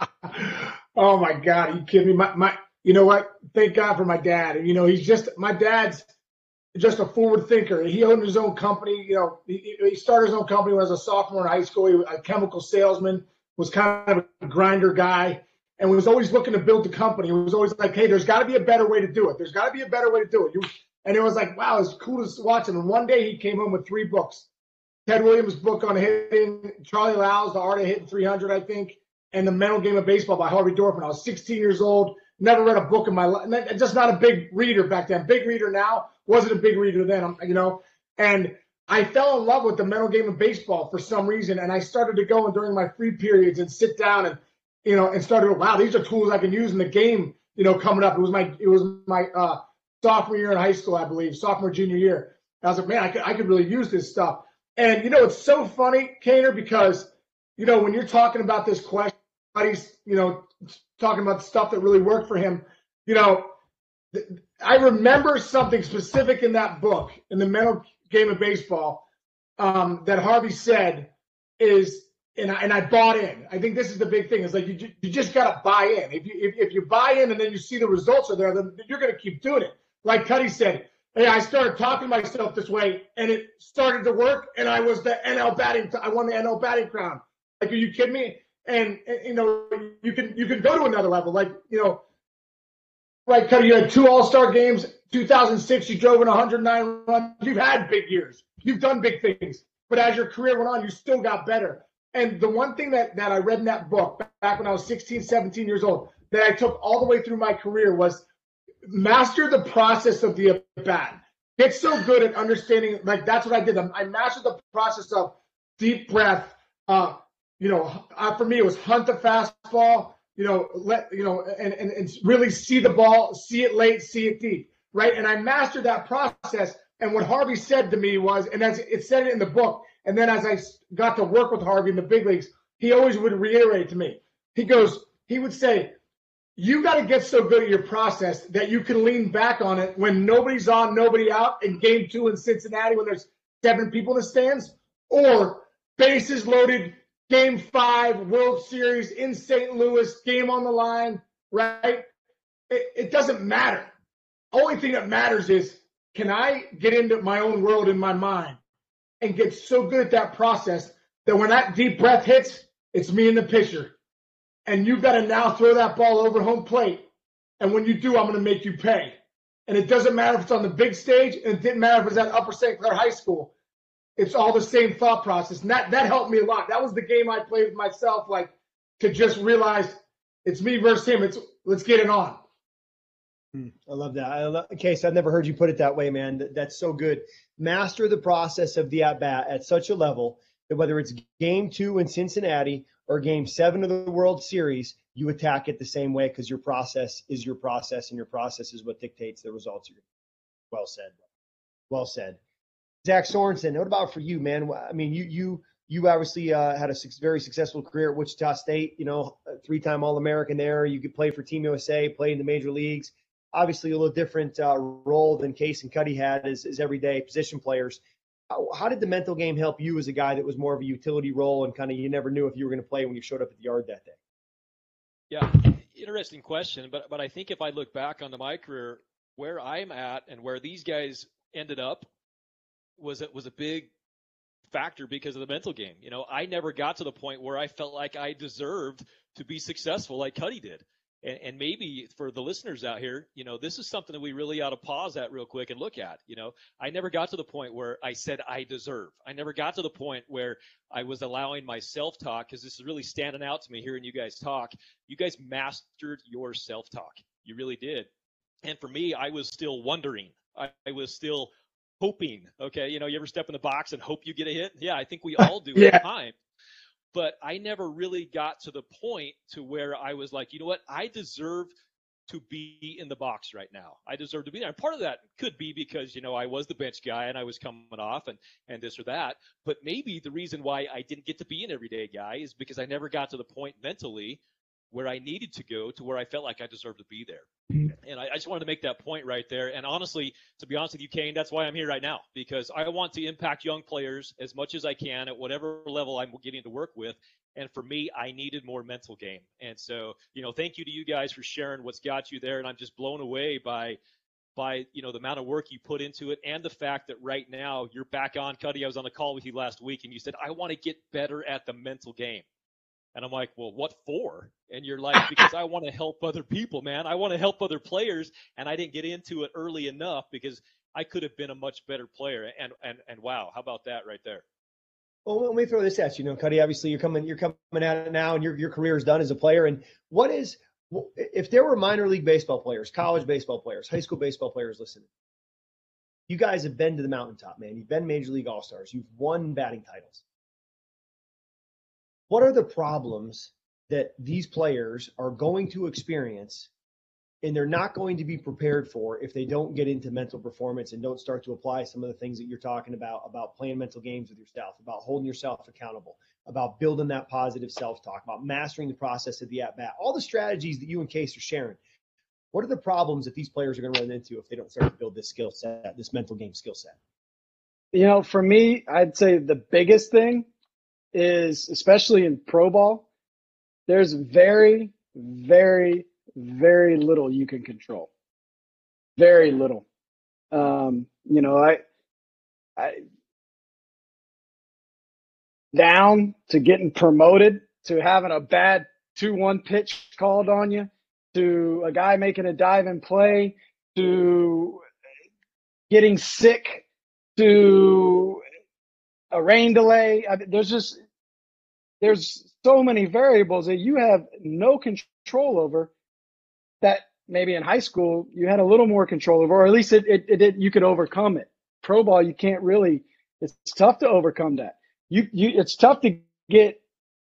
oh my God, are you kidding me? My my, you know what? Thank God for my dad. You know, he's just my dad's just a forward thinker. He owned his own company. You know, he, he started his own company when I was a sophomore in high school. He was a chemical salesman, was kind of a grinder guy and was always looking to build the company. It was always like, hey, there's got to be a better way to do it. There's got to be a better way to do it. You, and it was like, wow, it's cool to watch him. And one day he came home with three books. Ted Williams' book on hitting, Charley Lau's The Art of Hitting 300, I think, and The Mental Game of Baseball by Harvey Dorfman. I was 16 years old, never read a book in my life. Just not a big reader back then. Big reader now, wasn't a big reader then, you know. And I fell in love with the mental game of baseball for some reason. And I started to go and during my free periods and sit down and – you know, and started, wow, these are tools I can use in the game, you know, coming up. It was my, it was my uh, sophomore year in high school, I believe, sophomore, junior year. I was like, man, I could, I could really use this stuff. And, you know, it's so funny, Kaner, because, you know, when you're talking about this question, he's, you know, talking about stuff that really worked for him, you know, I remember something specific in that book, in the mental game of baseball, um, that Harvey said is and I, and I bought in. I think this is the big thing. Is like you, you just got to buy in. If you if, if you buy in and then you see the results are there, then you're going to keep doing it. Like Cuddy said, hey, I started talking myself this way, and it started to work, and I was the NL batting. I won the NL batting crown. Like, are you kidding me? And, and you know, you can you can go to another level. Like you know, like Cuddy, you had two All Star games. 2006, you drove in 109 runs. You've had big years. You've done big things. But as your career went on, you still got better. And the one thing that, that I read in that book back when I was 16, 17 years old, that I took all the way through my career was master the process of the bat. Get so good at understanding, like that's what I did. I mastered the process of deep breath. Uh, you know, uh, for me, it was hunt the fastball. You know, let you know, and, and and really see the ball, see it late, see it deep, right? And I mastered that process. And what Harvey said to me was, and as it said it in the book, and then as I got to work with Harvey in the big leagues, he always would reiterate to me. He goes, he would say, you got to get so good at your process that you can lean back on it when nobody's on, nobody out in game two in Cincinnati when there's seven people in the stands, or bases loaded, game five, World Series in St. Louis, game on the line, right? It, it doesn't matter. Only thing that matters is can I get into my own world in my mind and get so good at that process that when that deep breath hits, it's me in the pitcher. And you've got to now throw that ball over home plate. And when you do, I'm going to make you pay. And it doesn't matter if it's on the big stage, and it didn't matter if it's at Upper St. Clair High School. It's all the same thought process. And that, that helped me a lot. That was the game I played with myself, like to just realize it's me versus him. It's let's get it on. Hmm, I love that. I love, Case, I've never heard you put it that way, man. That's so good. Master the process of the at bat at such a level that whether it's game two in Cincinnati or game seven of the World Series, you attack it the same way because your process is your process and your process is what dictates the results. Well said. Well said. Zach Sorensen, what about for you, man? I mean, you you you obviously uh, had a very successful career at Wichita State. You know, three-time All-American there. You could play for Team USA, play in the major leagues obviously a little different uh, role than Case and Cuddy had as, as everyday position players. How, how, did the mental game help you as a guy that was more of a utility role and kind of you never knew if you were going to play when you showed up at the yard that day? Yeah, interesting question. But but I think if I look back onto my career, where I'm at and where these guys ended up was it was a big factor because of the mental game. You know, I never got to the point where I felt like I deserved to be successful like Cuddy did and, and maybe for the listeners out here, you know, this is something that we really ought to pause at real quick and look at. You know, I never got to the point where I said I deserve. I never got to the point where I was allowing my self talk because this is really standing out to me hearing you guys talk. You guys mastered your self talk. You really did. And for me, I was still wondering. I, I was still hoping. Okay, you know, you ever step in the box and hope you get a hit? Yeah, I think we all do yeah. at times. but I never really got to the point to where I was like, you know what, I deserve to be in the box right now. I deserve to be there. And part of that could be because, you know, I was the bench guy and I was coming off and, and this or that. But maybe the reason why I didn't get to be an everyday guy is because I never got to the point mentally where I needed to go to where I felt like I deserved to be there. Mm-hmm. And I, I, just wanted to make that point right there. And honestly, to be honest with you, Cain, that's why I'm here right now because I want to impact young players as much as I can at whatever level I'm getting to work with. And for me, I needed more mental game. And so, you know, thank you to you guys for sharing what's got you there. And I'm just blown away by by you know the amount of work you put into it and the fact that right now you're back on Cuddy. I was on the call with you last week and you said I want to get better at the mental game. And I'm like, well, what for? And you're like, because I want to help other people, man. I want to help other players. And I didn't get into it early enough because I could have been a much better player. And and and wow, how about that right there? Well, let me throw this at you. You know, Cuddy, obviously you're coming you're coming at it now, and your your career is done as a player. And what is if there were minor league baseball players, college baseball players, high school baseball players listening? You guys have been to the mountaintop, man. You've been major league all stars. You've won batting titles what are the problems that these players are going to experience and they're not going to be prepared for if they don't get into mental performance and don't start to apply some of the things that you're talking about about playing mental games with yourself about holding yourself accountable about building that positive self-talk about mastering the process of the at bat all the strategies that you and case are sharing. What are the problems that these players are going to run into if they don't start to build this skill set this mental game skill set? You know for me i'd say the biggest thing is especially in pro ball, there's very, very, very little you can control. Very little. Um, you know, I, I, down to getting promoted to having a bad 2 1 pitch called on you to a guy making a dive and play to getting sick to a rain delay. I mean, there's just there's so many variables that you have no control over that maybe in high school you had a little more control over, or at least it, it, it, it you could overcome it. Pro ball, you can't really. It's tough to overcome that. You you it's tough to get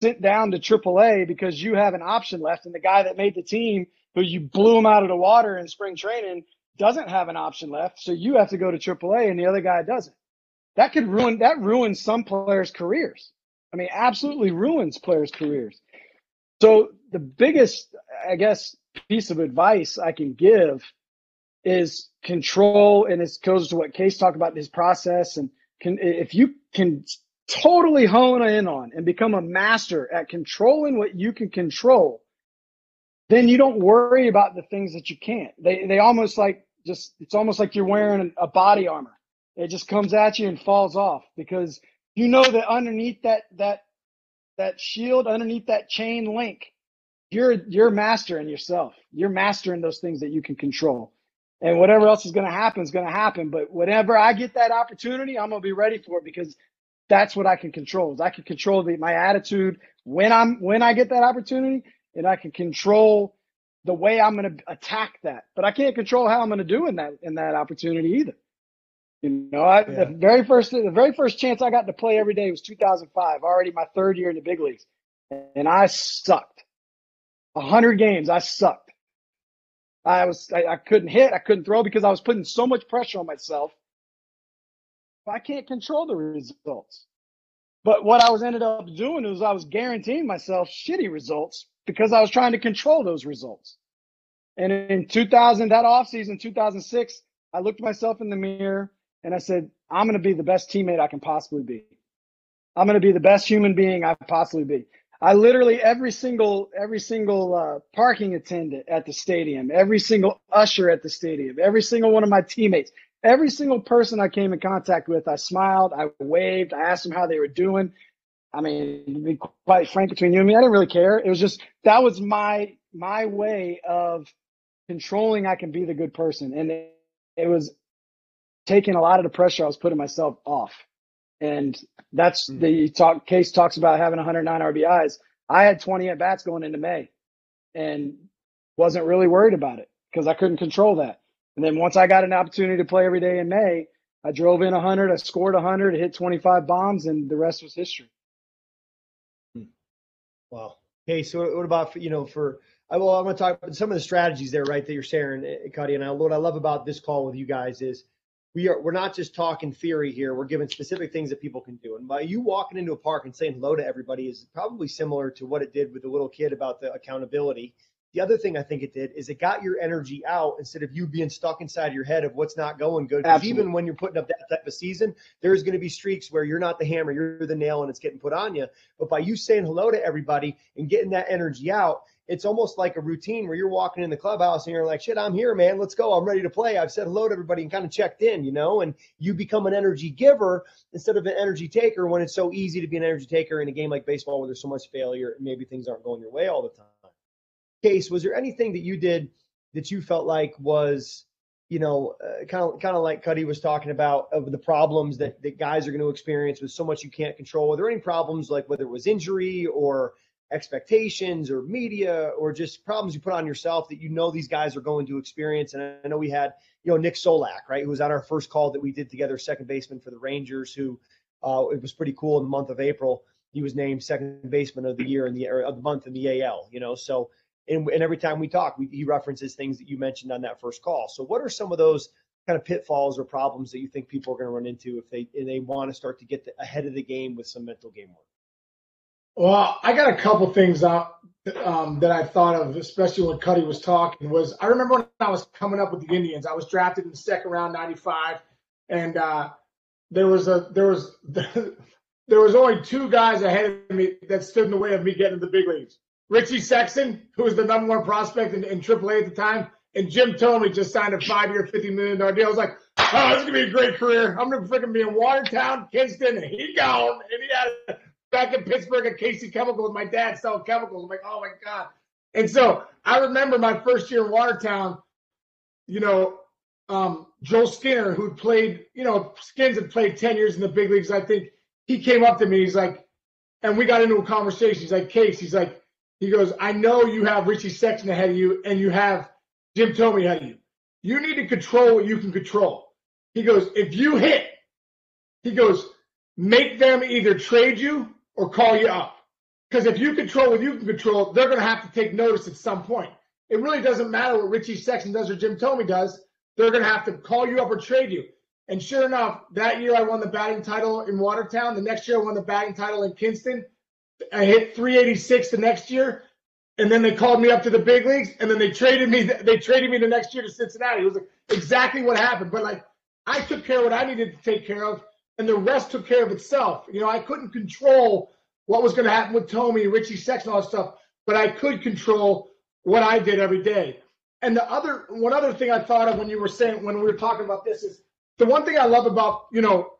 sent down to AAA because you have an option left, and the guy that made the team, who you blew him out of the water in spring training, doesn't have an option left. So you have to go to AAA, and the other guy doesn't that could ruin that ruins some players' careers. I mean, absolutely ruins players' careers. So the biggest, I guess, piece of advice I can give is control, and it goes to what Case talked about his process. And can if you can totally hone in on and become a master at controlling what you can control, then you don't worry about the things that you can't. They they almost like just it's almost like you're wearing a body armor it just comes at you and falls off because you know that underneath that that that shield, underneath that chain link, you're you're mastering yourself. You're mastering those things that you can control. And whatever else is going to happen is going to happen. But whenever I get that opportunity, I'm going to be ready for it because that's what I can control. Is I can control the, my attitude when I'm when I get that opportunity, and I can control the way I'm going to attack that. But I can't control how I'm going to do in that in that opportunity either. You know, I, yeah. the very first the very first chance I got to play every day was 2005, already my third year in the big leagues, and I sucked. A hundred games, I sucked. I was I, I, couldn't hit, I couldn't throw because I was putting so much pressure on myself. I can't control the results. But what I was ended up doing is I was guaranteeing myself shitty results because I was trying to control those results. And in 2000, that offseason, 2006, I looked myself in the mirror and I said, I'm going to be the best teammate I can possibly be. I'm going to be the best human being I possibly be. I literally every single every single uh, parking attendant at the stadium, every single usher at the stadium, every single one of my teammates, every single person I came in contact with, I smiled, I waved, I asked them how they were doing. I mean, to be quite frank between you and me, I didn't really care. It was just that was my my way of controlling. I can be the good person, and it, it was taking a lot of the pressure I was putting myself off. And that's mm-hmm. the talk case talks about having 109 RBIs. I had 20 at bats going into May and wasn't really worried about it because I couldn't control that. And then once I got an opportunity to play every day in May, I drove in 100, I scored 100, hit 25 bombs, and the rest was history. Hmm. Wow. Hey, so what about you know for I well I'm going to talk about some of the strategies there, right? That you're sharing, eh, Cuddy. And I, what I love about this call with you guys is we are we're not just talking theory here. We're giving specific things that people can do. And by you walking into a park and saying hello to everybody is probably similar to what it did with the little kid about the accountability. The other thing I think it did is it got your energy out instead of you being stuck inside your head of what's not going good. Because even when you're putting up that type of season, there's going to be streaks where you're not the hammer, you're the nail, and it's getting put on you. But by you saying hello to everybody and getting that energy out, it's almost like a routine where you're walking in the clubhouse and you're like, shit, I'm here, man. Let's go. I'm ready to play. I've said hello to everybody and kind of checked in, you know, and you become an energy giver instead of an energy taker when it's so easy to be an energy taker in a game like baseball where there's so much failure and maybe things aren't going your way all the time. Case, was there anything that you did that you felt like was, you know, kind of kind of like Cuddy was talking about of the problems that, that guys are going to experience with so much you can't control? Were there any problems like whether it was injury or expectations or media or just problems you put on yourself that you know these guys are going to experience. And I know we had, you know, Nick Solak, right, who was on our first call that we did together, second baseman for the Rangers, who uh, it was pretty cool in the month of April. He was named second baseman of the year in the of the month in the AL, you know. So and, and every time we talk, we, he references things that you mentioned on that first call. So what are some of those kind of pitfalls or problems that you think people are going to run into if they if they want to start to get the, ahead of the game with some mental game work? Well, I got a couple things out um, that I thought of, especially when Cuddy was talking. Was I remember when I was coming up with the Indians? I was drafted in the second round, '95, and uh, there was a there was there was only two guys ahead of me that stood in the way of me getting to the big leagues. Richie Sexson, who was the number one prospect in, in AAA at the time, and Jim Thome just signed a five-year, fifty million dollar deal. I was like, oh, this is gonna be a great career. I'm gonna freaking be in Watertown, Kinston, and he gone, and he had back in Pittsburgh at Casey Chemical with my dad selling chemicals. I'm like, oh my God. And so I remember my first year in Watertown, you know, um, Joel Skinner, who played, you know, Skins had played 10 years in the big leagues. I think he came up to me. He's like, and we got into a conversation. He's like, Case, he's like, he goes, I know you have Richie Sexson ahead of you and you have Jim Thome ahead of you. You need to control what you can control. He goes, if you hit, he goes, make them either trade you or call you up. Because if you control what you can control, they're going to have to take notice at some point. It really doesn't matter what Richie Sexson does or Jim Thome does. They're going to have to call you up or trade you. And sure enough, that year I won the batting title in Watertown. The next year I won the batting title in Kinston. I hit 386 the next year, and then they called me up to the big leagues, and then they traded me. They traded me the next year to Cincinnati. It was exactly what happened. But like I took care of what I needed to take care of, and the rest took care of itself. You know, I couldn't control what was going to happen with Thome, Richie Sexson, all that stuff, but I could control what I did every day. And the other one other thing I thought of when you were saying when we were talking about this is the one thing I love about you know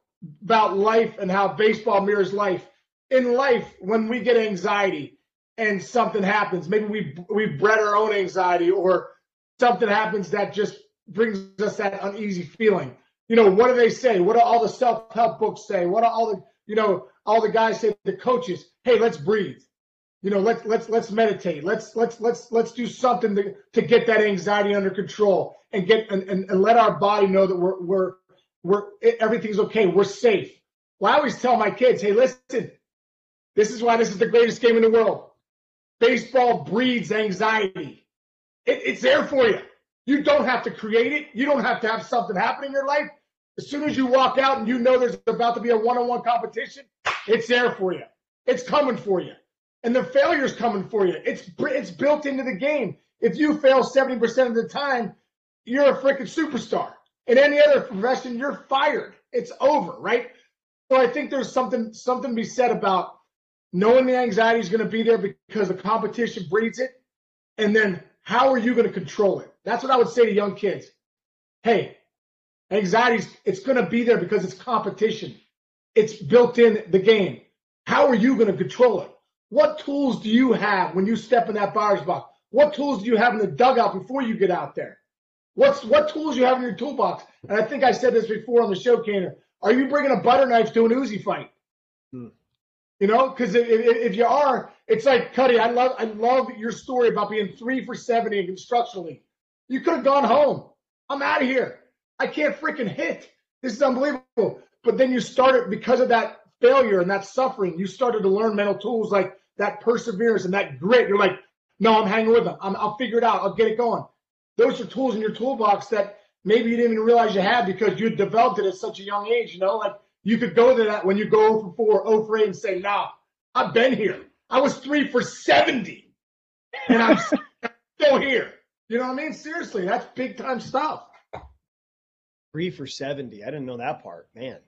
about life and how baseball mirrors life. In life, when we get anxiety and something happens, maybe we we bred our own anxiety or something happens that just brings us that uneasy feeling you know, what do they say? What do all the self-help books say? What do all the, you know, all the guys say, the coaches, hey, let's breathe. You know, let's let's let's meditate. Let's let's let's let's do something to, to get that anxiety under control and get and, and, and let our body know that we're we're we're everything's okay. We're safe. Well, I always tell my kids, hey, listen, this is why this is the greatest game in the world. Baseball breeds anxiety. It, it's there for you. You don't have to create it. You don't have to have something happen in your life. As soon as you walk out and you know there's about to be a one-on-one competition, it's there for you. It's coming for you. And the failure's coming for you. It's it's built into the game. If you fail 70% of the time, you're a freaking superstar. In any other profession, you're fired. It's over, right? So I think there's something something to be said about knowing the anxiety is going to be there because the competition breeds it, and then how are you going to control it? That's what I would say to young kids. Hey, Anxiety's it's going to be there because it's competition. It's built in the game. How are you going to control it? What tools do you have when you step in that batter's box? What tools do you have in the dugout before you get out there? What's what tools you have in your toolbox? And I think I said this before on the show, Kaner. Are you bringing a butter knife to an Uzi fight? Hmm. You know, because if, if, you are, it's like Cuddy. I love I love your story about being three for seventy in instructional league. You could have gone home. I'm out of here. I can't freaking hit. This is unbelievable. But then you started because of that failure and that suffering, you started to learn mental tools like that perseverance and that grit. You're like, no, I'm hanging with them. i will figure it out. I'll get it going. Those are tools in your toolbox that maybe you didn't even realize you had because you developed it at such a young age. You know, like you could go to that when you go 0 for 4, 0 for 8 and say, nah, I've been here. I was three for 70 and I'm still here. You know what I mean? Seriously, that's big time stuff. Three for 70. I didn't know that part, man.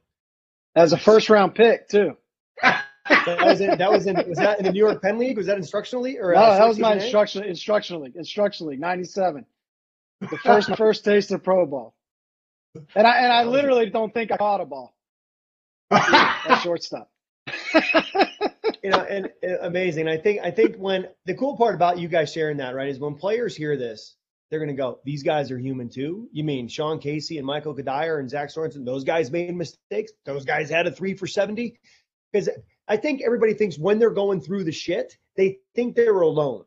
As a first round pick, too. that was in, that was in was that in the New York Penn League? Was that instructional league or no? Uh, that was my instructional instructional league. Instructional league, ninety seven. The first first taste of pro ball. And I and I literally don't think I caught a ball. a shortstop. you know, and, and amazing. I think I think when the cool part about you guys sharing that, right, is when players hear this, they're going to go, these guys are human too. You mean Sean Casey and Michael Cuddyer and Zach Sorensen? Those guys made mistakes. Those guys had a three for 70. Because I think everybody thinks when they're going through the shit, they think they're alone.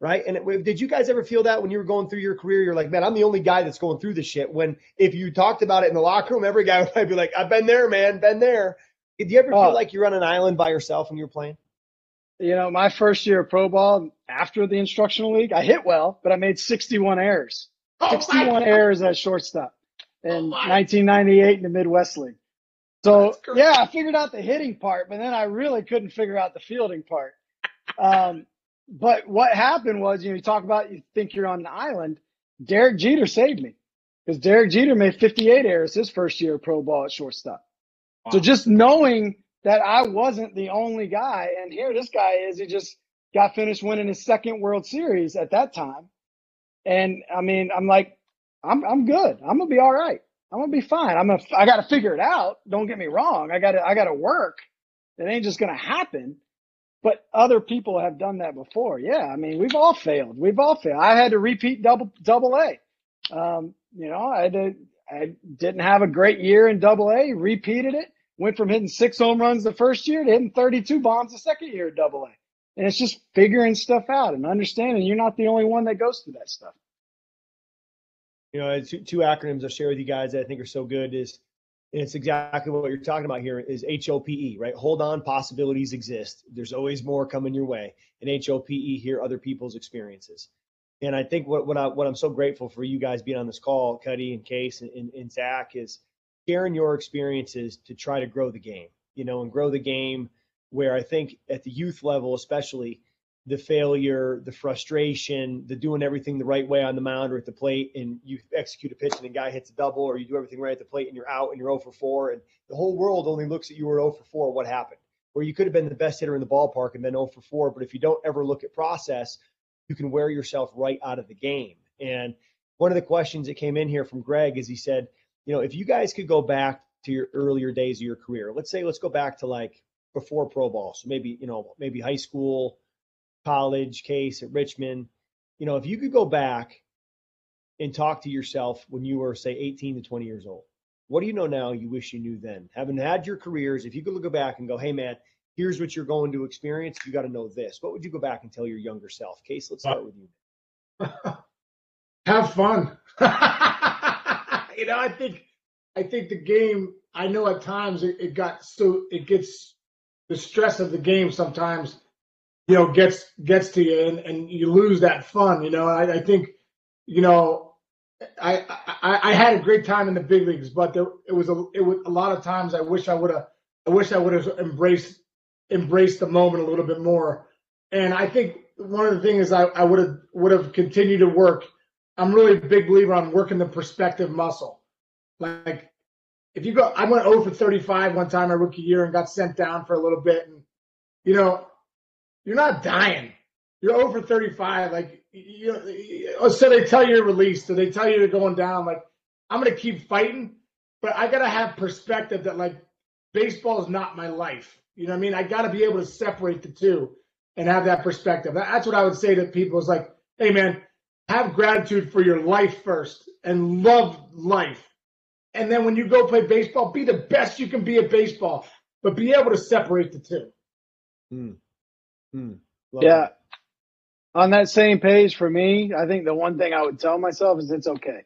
Right. And it, did you guys ever feel that when you were going through your career? You're like, man, I'm the only guy that's going through the shit. When if you talked about it in the locker room, every guy would be like, I've been there, man, been there. Did you ever feel oh. like you're on an island by yourself when you're playing? You know, my first year of pro ball after the instructional league, I hit well, but I made 61 errors. Oh 61 errors at shortstop in oh 1998 in the Midwest League. So yeah, I figured out the hitting part, but then I really couldn't figure out the fielding part. Um, but what happened was, you know, you talk about you think you're on an island. Derek Jeter saved me because Derek Jeter made 58 errors his first year of pro ball at shortstop. Wow. So just knowing that I wasn't the only guy, and here this guy is, he just got finished winning his second World Series at that time. And I mean, I'm like, I'm I'm good. I'm gonna be all right. I'm gonna be fine. I'm gonna I gotta figure it out. Don't get me wrong. I gotta I gotta work. It ain't just gonna happen. But other people have done that before. Yeah, I mean, we've all failed. We've all failed. I had to repeat double double A. Um, you know, I to, I didn't have a great year in double A, repeated it, went from hitting six home runs the first year to hitting 32 bombs the second year at double A. And it's just figuring stuff out and understanding you're not the only one that goes through that stuff. You know, two, two acronyms I'll share with you guys that I think are so good is, and it's exactly what you're talking about here is HOPE, right? Hold on, possibilities exist. There's always more coming your way. And HOPE, hear other people's experiences. And I think what what, I, what I'm so grateful for you guys being on this call, Cuddy and Case and, and, and Zach, is sharing your experiences to try to grow the game, you know, and grow the game where I think at the youth level, especially, the failure, the frustration, the doing everything the right way on the mound or at the plate, and you execute a pitch and the guy hits a double, or you do everything right at the plate and you're out and you're 0 for 4, and the whole world only looks at you were 0 for 4. What happened? Where you could have been the best hitter in the ballpark and been 0 for 4, but if you don't ever look at process, you can wear yourself right out of the game. And one of the questions that came in here from Greg is he said, you know, if you guys could go back to your earlier days of your career, let's say let's go back to like before pro ball, so maybe you know maybe high school college case at Richmond, you know, if you could go back and talk to yourself when you were, say, 18 to 20 years old, what do you know now you wish you knew then? Having had your careers, if you could look back and go, hey, man, here's what you're going to experience, you got to know this. What would you go back and tell your younger self? Case, let's start with you. Have fun. you know, I think I think the game, I know at times it, it got so it gets the stress of the game sometimes you know gets gets to you and, and you lose that fun you know. I, I think you know I, I I had a great time in the big leagues but there it was a it was a lot of times I wish I would have I wish I would have embraced embraced the moment a little bit more. And I think one of the things I, I would have would have continued to work I'm really a big believer on working the perspective muscle like if you go I went 0 for 35 one time my rookie year and got sent down for a little bit and you know you're not dying. You're over 35. Like, you know, so they tell you to release, so they tell you to going down. Like, I'm going to keep fighting, but I got to have perspective that, like, baseball is not my life. You know what I mean? I got to be able to separate the two and have that perspective. That's what I would say to people is like, hey, man, have gratitude for your life first and love life. And then when you go play baseball, be the best you can be at baseball, but be able to separate the two. Hmm. Hmm. yeah. It. On that same page for me, I think the one thing I would tell myself is it's okay.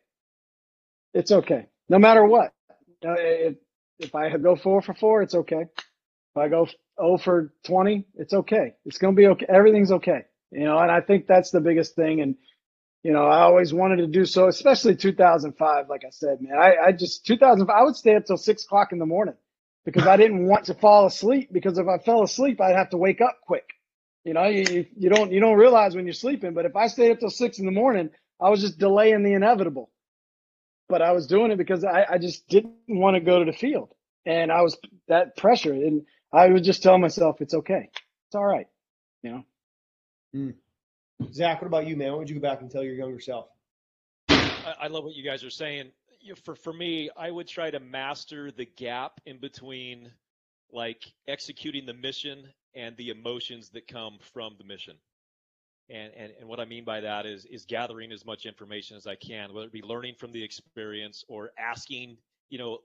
It's okay. No matter what. if, if I go four for four, it's okay. If I go 0 for 20, it's okay. It's going to be okay. Everything's okay. You know, and I think that's the biggest thing. And, you know, I always wanted to do so, especially 2005. Like I said, man, I, I just, 2005, I would stay up till six o'clock in the morning because I didn't want to fall asleep because if I fell asleep, I'd have to wake up quick. You know, you, you don't, you don't realize when you're sleeping, but if I stayed up till six in the morning, I was just delaying the inevitable. But I was doing it because I, I just didn't want to go to the field. And I was that pressure. And I would just tell myself, it's okay. It's all right. You know? Mm. Zach, what about you, man? What would you go back and tell your younger self? I, love what you guys are saying. For for me, I would try to master the gap in between like executing the mission and the emotions that come from the mission. And, and, and what I mean by that is is gathering as much information as I can, whether it be learning from the experience or asking, you know,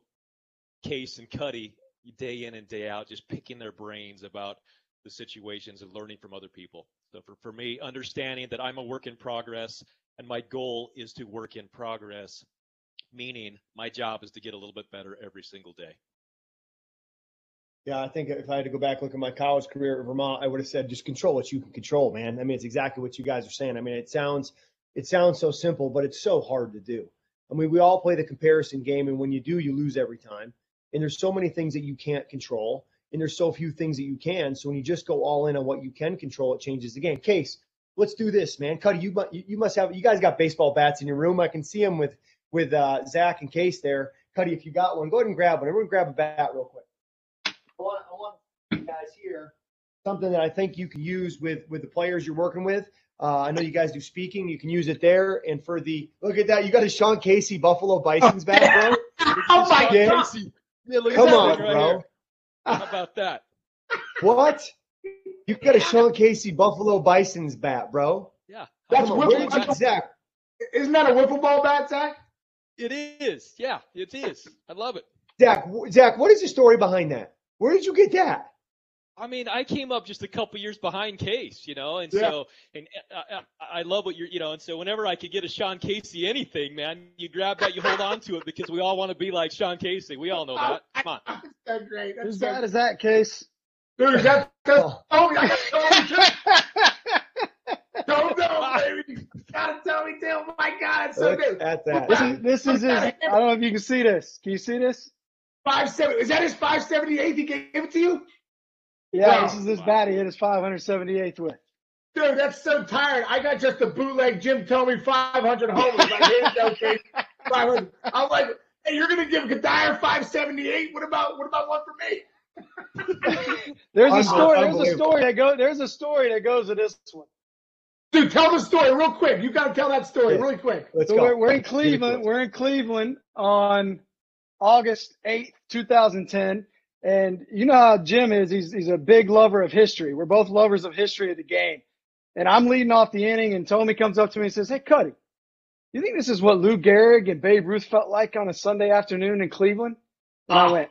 Case and Cuddy day in and day out, just picking their brains about the situations and learning from other people. So for, for me, understanding that I'm a work in progress and my goal is to work in progress, meaning my job is to get a little bit better every single day. Yeah, I think if I had to go back look at my college career at Vermont, I would have said just control what you can control, man. I mean, it's exactly what you guys are saying. I mean, it sounds it sounds so simple, but it's so hard to do. I mean, we all play the comparison game, and when you do, you lose every time. And there's so many things that you can't control, and there's so few things that you can. So when you just go all in on what you can control, it changes the game. Case, let's do this, man. Cuddy, you you must have you guys got baseball bats in your room. I can see them with with uh, Zach and Case there. Cuddy, if you got one, go ahead and grab one. Everyone, grab a bat real quick. I want, I want you guys here something that I think you can use with with the players you're working with. Uh, I know you guys do speaking. You can use it there. And for the look at that, you got a Sean Casey Buffalo Bison's bat, bro. oh my God. Yeah, Come on, right bro. Here. How about that? What? You've got a Sean Casey Buffalo Bison's bat, bro. Yeah. That's whipple, Zach. Isn't that a wiffle ball bat, Zach? It is. Yeah, it is. I love it. Zach, Zach, what is the story behind that? Where did you get that? I mean, I came up just a couple years behind Case, you know, and yeah. so and I, uh, uh, I, love what you're, you know, and so whenever I could get a Sean Casey anything, man, you grab that, you hold on to it because we all want to be like Sean Casey. We all know that. Come on. That's so great. That's Who's so bad as that Case? Dude, that's, that's oh, I Don't know, baby. Gotta tell me, too. Oh my God, it's so Look good. At that. This is, this is his. I don't know if you can see this. Can you see this? Five seven. Is that his five seventy eight? He gave it to you? Yeah, wow. this is his bat. He hit his 578th with. Dude, that's so tired. I got just a bootleg Jim Thome 500 homers. Like, okay, 500. I'm like, hey, you're gonna give Cuddyer 578? What about what about one for me? there's a story. There's a story that goes. There's a story that goes to this one. Dude, tell the story real quick. You got to tell that story yeah. really quick. Let's so go. We're, we're in Cleveland. We're in Cleveland on August 8th, 2010. And you know how Jim is. He's, he's a big lover of history. We're both lovers of history of the game. And I'm leading off the inning, and Thome comes up to me and says, Hey, Cuddy, you think this is what Lou Gehrig and Babe Ruth felt like on a Sunday afternoon in Cleveland? And I ah. went,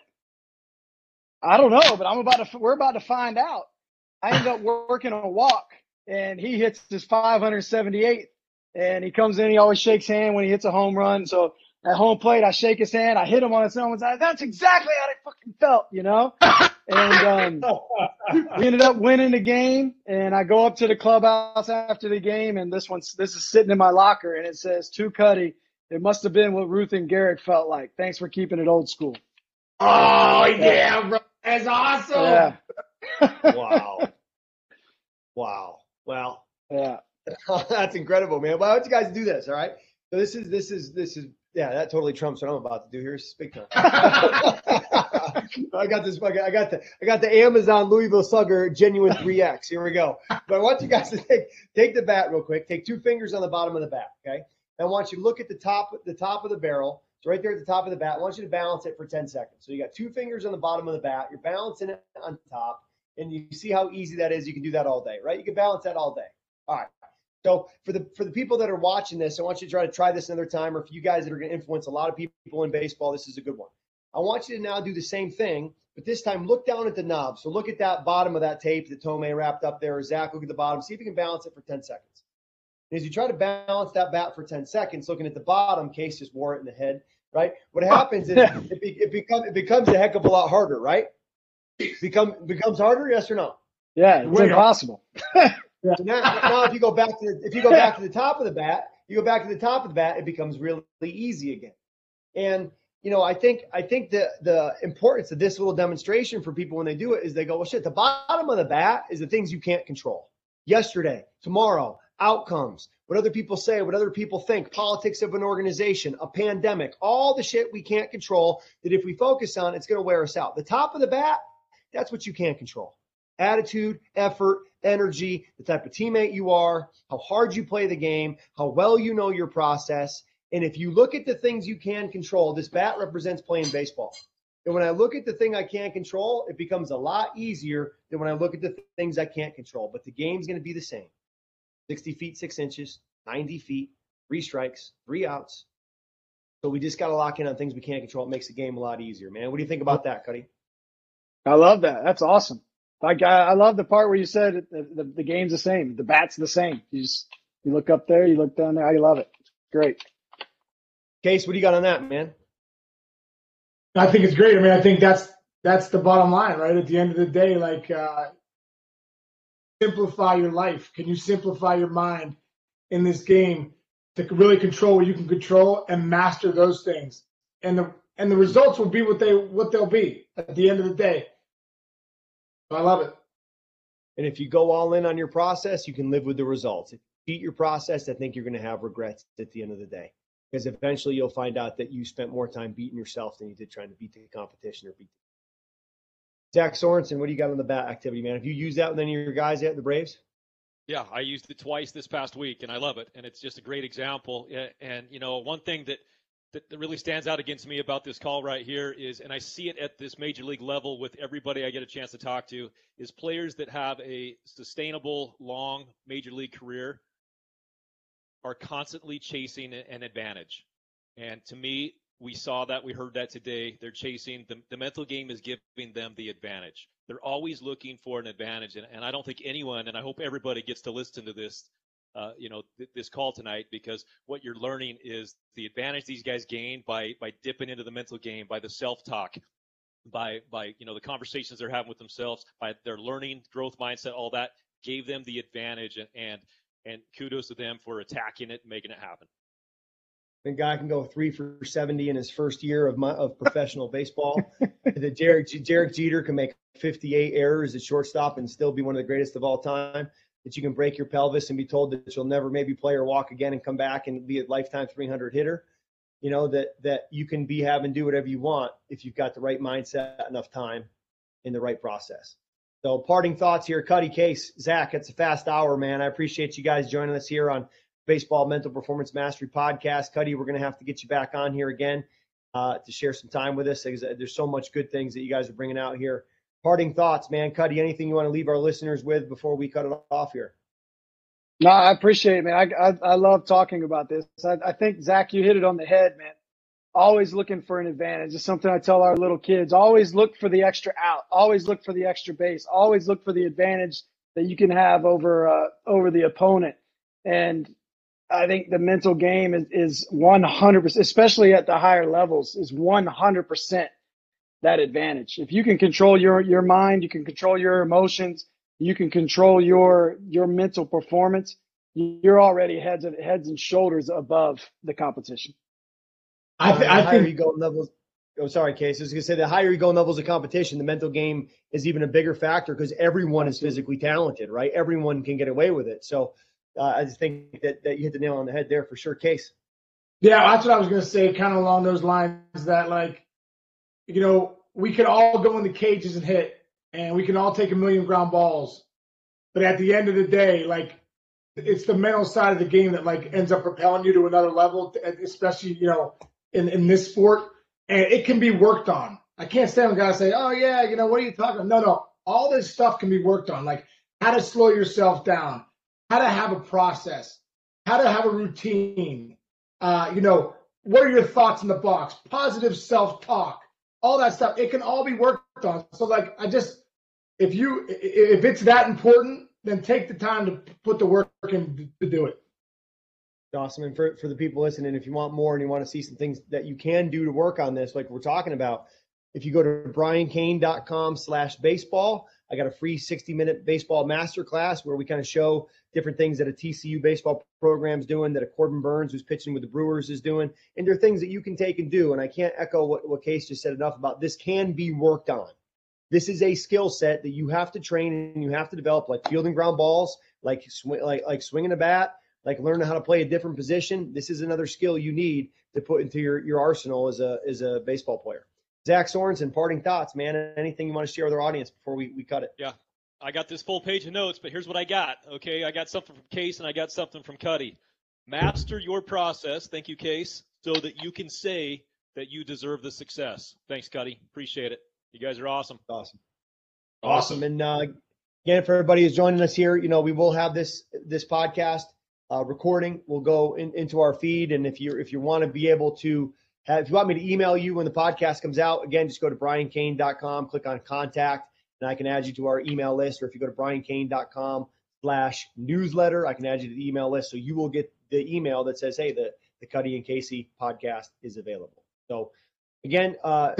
I don't know, but I'm about to, we're about to find out. I end up working on a walk, and he hits his 578th. And he comes in, he always shakes hand when he hits a home run. So at home plate, I shake his hand, I hit him on his helmet. That's exactly how it fucking felt, you know. and um, we ended up winning the game. And I go up to the clubhouse after the game, and this one's this is sitting in my locker, and it says to Cuddy. It must have been what Ruth and Gehrig felt like. Thanks for keeping it old school. Oh yeah, bro. That's awesome. Yeah. wow. Wow. Well. Yeah. That's incredible, man. Why don't you guys do this? All right. So this is this is this is yeah, that totally trumps what I'm about to do here. Speak time. I got this. I got, I got the I got the Amazon Louisville Slugger Genuine 3X. Here we go. But I want you guys to take take the bat real quick. Take two fingers on the bottom of the bat. Okay. I want you to look at the top the top of the barrel. It's right there at the top of the bat. I want you to balance it for 10 seconds. So you got two fingers on the bottom of the bat. You're balancing it on top, and you see how easy that is. You can do that all day, right? You can balance that all day. All right. So for the for the people that are watching this, I want you to try to try this another time, or for you guys that are going to influence a lot of people in baseball, this is a good one. I want you to now do the same thing, but this time look down at the knob. So look at that bottom of that tape that Thome wrapped up there. Zach, look at the bottom. See if you can balance it for 10 seconds. And as you try to balance that bat for 10 seconds, looking at the bottom, Case just wore it in the head, right? What happens is it, be, it, becomes, it becomes a heck of a lot harder, right? become becomes harder. Yes or no? Yeah, it's impossible. now, now, if you go back to the, if you go back to the top of the bat, you go back to the top of the bat, it becomes really easy again. And you know, I think I think the the importance of this little demonstration for people when they do it is they go, well, shit, the bottom of the bat is the things you can't control. Yesterday, tomorrow, outcomes, what other people say, what other people think, politics of an organization, a pandemic, all the shit we can't control that if we focus on, it's going to wear us out. The top of the bat, that's what you can't control. Attitude, effort, energy, the type of teammate you are, how hard you play the game, how well you know your process. And if you look at the things you can control, this bat represents playing baseball. And when I look at the thing I can't control, it becomes a lot easier than when I look at the th- things I can't control. But the game's going to be the same 60 feet, six inches, 90 feet, three strikes, three outs. So we just got to lock in on things we can't control. It makes the game a lot easier, man. What do you think about that, Cuddy? I love that. That's awesome. Like I, I love the part where you said the, the, the game's the same, the bat's the same. You just you look up there, you look down there. I love it. Great. Case, what do you got on that, man? I think it's great. I mean, I think that's that's the bottom line, right? At the end of the day, like uh, simplify your life. Can you simplify your mind in this game to really control what you can control and master those things? And the and the results will be what they what they'll be at the end of the day. I love it. And if you go all in on your process, you can live with the results. If you cheat your process, I think you're going to have regrets at the end of the day because eventually you'll find out that you spent more time beating yourself than you did trying to beat the competition or beat. The... Zach Sorensen, what do you got on the bat activity, man? Have you used that with any of your guys yet, the Braves? Yeah, I used it twice this past week, and I love it. And it's just a great example. Eh, and you know, one thing that that really stands out against me about this call right here is, and I see it at this major league level with everybody I get a chance to talk to, is players that have a sustainable, long major league career are constantly chasing an advantage. And to me, we saw that, we heard that today. They're chasing the, the mental game is giving them the advantage. They're always looking for an advantage. And, and I don't think anyone, and I hope everybody gets to listen to this uh, you know th- this call tonight because what you're learning is the advantage these guys gain by by dipping into the mental game, by the self-talk, by by you know the conversations they're having with themselves, by their learning, growth mindset, all that gave them the advantage, and and, and kudos to them for attacking it and making it happen. A guy can go three for 70 in his first year of my, of professional baseball. the Derek Derek Jeter can make 58 errors at shortstop and still be one of the greatest of all time that you can break your pelvis and be told that you'll never maybe play or walk again and come back and be a lifetime 300 hitter. You know that that you can be have and do whatever you want if you've got the right mindset, enough time, in the right process. So, parting thoughts here, Cuddy Case, Zach. It's a fast hour, man. I appreciate you guys joining us here on Baseball Mental Performance Mastery Podcast. Cuddy, we're going to have to get you back on here again uh, to share some time with us. There's so much good things that you guys are bringing out here parting thoughts, man. Cuddy, anything you want to leave our listeners with before we cut it off here? No, I appreciate it, man. I, I, I love talking about this. I, I think, Zach, you hit it on the head, man. Always looking for an advantage. It's something I tell our little kids. Always look for the extra out. Always look for the extra base. Always look for the advantage that you can have over uh, over the opponent. And I think the mental game is, is 100%, especially at the higher levels, is 100% that advantage. If you can control your your mind, you can control your emotions, you can control your your mental performance. You're already heads and heads and shoulders above the competition. I, th- I think you go levels. Oh, sorry, Case. I was gonna say the higher you go in levels of competition, the mental game is even a bigger factor because everyone is physically talented, right? Everyone can get away with it. So uh, I just think that that you hit the nail on the head there for sure, Case. Yeah, that's what I was gonna say, kind of along those lines. That like you know, we could all go in the cages and hit, and we can all take a million ground balls. But at the end of the day, like it's the mental side of the game that like ends up propelling you to another level, especially you know in in this sport, and it can be worked on. I can't stand guys say, "Oh yeah, you know what are you talking?" About? No, no, all this stuff can be worked on, like how to slow yourself down, how to have a process, how to have a routine. Uh, you know, what are your thoughts in the box? Positive self-talk all that stuff. It can all be worked on. So like I just if you if it's that important, then take the time to put the work in to do it. Awesome. And for, for the people listening, if you want more and you want to see some things that you can do to work on this, like we're talking about, If you go to briancain.com slash baseball, I got a free 60 minute baseball masterclass where we kind of show different things that a TCU baseball program is doing, that a Corbin Burnes, who's pitching with the Brewers is doing. And there are things that you can take and do. And I can't echo what, what Case just said enough about this can be worked on. This is a skill set that you have to train and you have to develop, like fielding ground balls, like sw- like like swinging a bat, like learning how to play a different position. This is another skill you need to put into your, your arsenal as a as a baseball player. Zach Sorensen, parting thoughts, man. Anything you want to share with our audience before we, we cut it? Yeah. I got this full page of notes, but here's what I got. Okay. I got something from Case and I got something from Cuddy. Master your process. Thank you, Case, so that you can say that you deserve the success. Thanks, Cuddy. Appreciate it. You guys are awesome. Awesome. Awesome. And uh, again, for everybody who's joining us here, you know, we will have this this podcast uh, recording. We'll go in, into our feed, and if you if you want to be able to have, if you want me to email you when the podcast comes out, again, just go to briancain.com, click on contact, and I can add you to our email list. Or if you go to briancain.com slash newsletter, I can add you to the email list. So you will get the email that says, hey, the, the Cuddy and Casey podcast is available. So again, uh,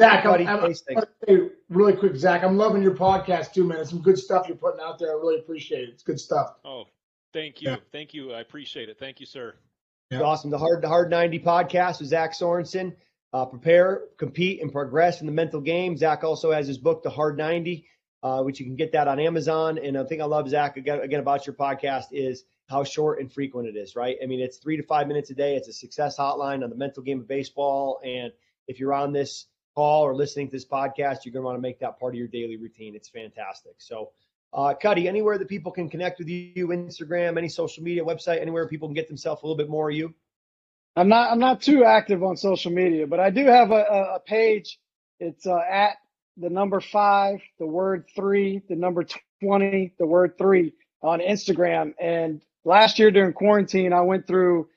Zach, I'm, I'm, I'm say really quick, Zach, I'm loving your podcast too, man. It's some good stuff you're putting out there. I really appreciate it. It's good stuff. Oh, thank you. Yeah. Thank you. I appreciate it. Thank you, sir. Yeah. Awesome. The Hard the Hard 90 podcast with Zach Sorensen. Uh, prepare, compete, and progress in the mental game. Zach also has his book, The Hard 90, uh, which you can get that on Amazon. And the thing I love, Zach, again, again about your podcast is how short and frequent it is, right? I mean, it's three to five minutes a day. It's a success hotline on the mental game of baseball. And if you're on this call or listening to this podcast, you're going to want to make that part of your daily routine. It's fantastic. So, uh, Cuddy, anywhere that people can connect with you, Instagram, any social media website, anywhere people can get themselves a little bit more of you. I'm not I'm not too active on social media, but I do have a, a page. It's uh, at the number five, the word three, the number twenty, the word three on Instagram. And last year during quarantine, I went through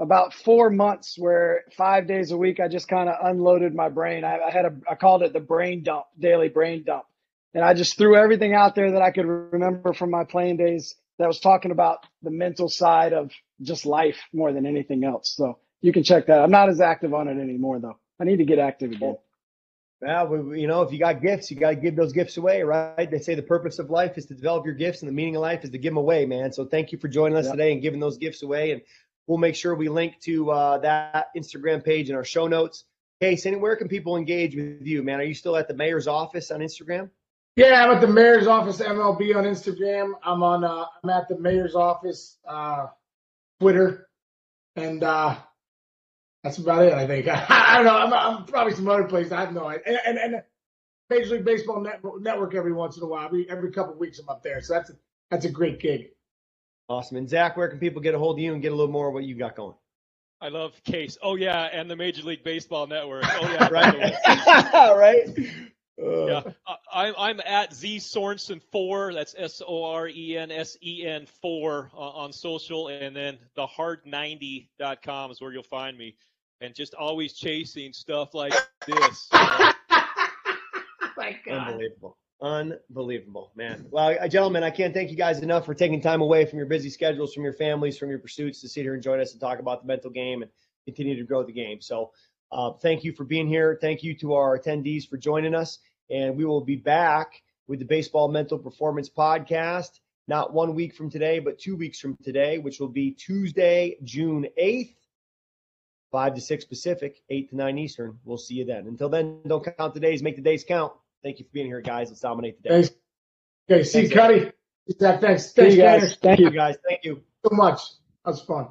about four months where five days a week I just kind of unloaded my brain. I, I, had a I called it the brain dump, daily brain dump, and I just threw everything out there that I could remember from my playing days that was talking about the mental side of just life more than anything else. So you can check that. I'm not as active on it anymore though. I need to get active again. Well, you know, if you got gifts, you got to give those gifts away, right? They say the purpose of life is to develop your gifts, and the meaning of life is to give them away, man. So thank you for joining us yep. today and giving those gifts away. And we'll make sure we link to uh, that Instagram page in our show notes. Case, anywhere can people engage with you, man? Are you still at the mayor's office on Instagram? Yeah, I'm at the mayor's office MLB on Instagram. I'm on. Uh, I'm at the mayor's office uh, Twitter, and uh, that's about it. I think. I, I don't know. I'm, I'm, probably some other place. I have no idea. And, and, and Major League Baseball Network, Network every once in a while. Every every couple of weeks, I'm up there. So that's a, that's a great gig. Awesome. And Zach, where can people get a hold of you and get a little more of what you got going? I love Case. Oh yeah, and the Major League Baseball Network. Oh yeah, right. right. Yeah, I'm I'm at Z Sorensen four. That's S O R E N S E N four on social, and then the hard90.com is where you'll find me, and just always chasing stuff like this. My God. Unbelievable. Unbelievable, man. Well, uh, gentlemen, I can't thank you guys enough for taking time away from your busy schedules, from your families, from your pursuits to sit here and join us and talk about the mental game and continue to grow the game. So, uh, thank you for being here. Thank you to our attendees for joining us. And we will be back with the Baseball Mental Performance Podcast, not one week from today, but two weeks from today, which will be Tuesday, June 8th, 5 to 6 Pacific, 8 to 9 Eastern. We'll see you then. Until then, don't count the days, make the days count. Thank you for being here, guys. Let's dominate the day. Thanks. Okay, see, Cuddy. Thanks. Thanks, guys. Thank you, guys. Thank you so much. That was fun.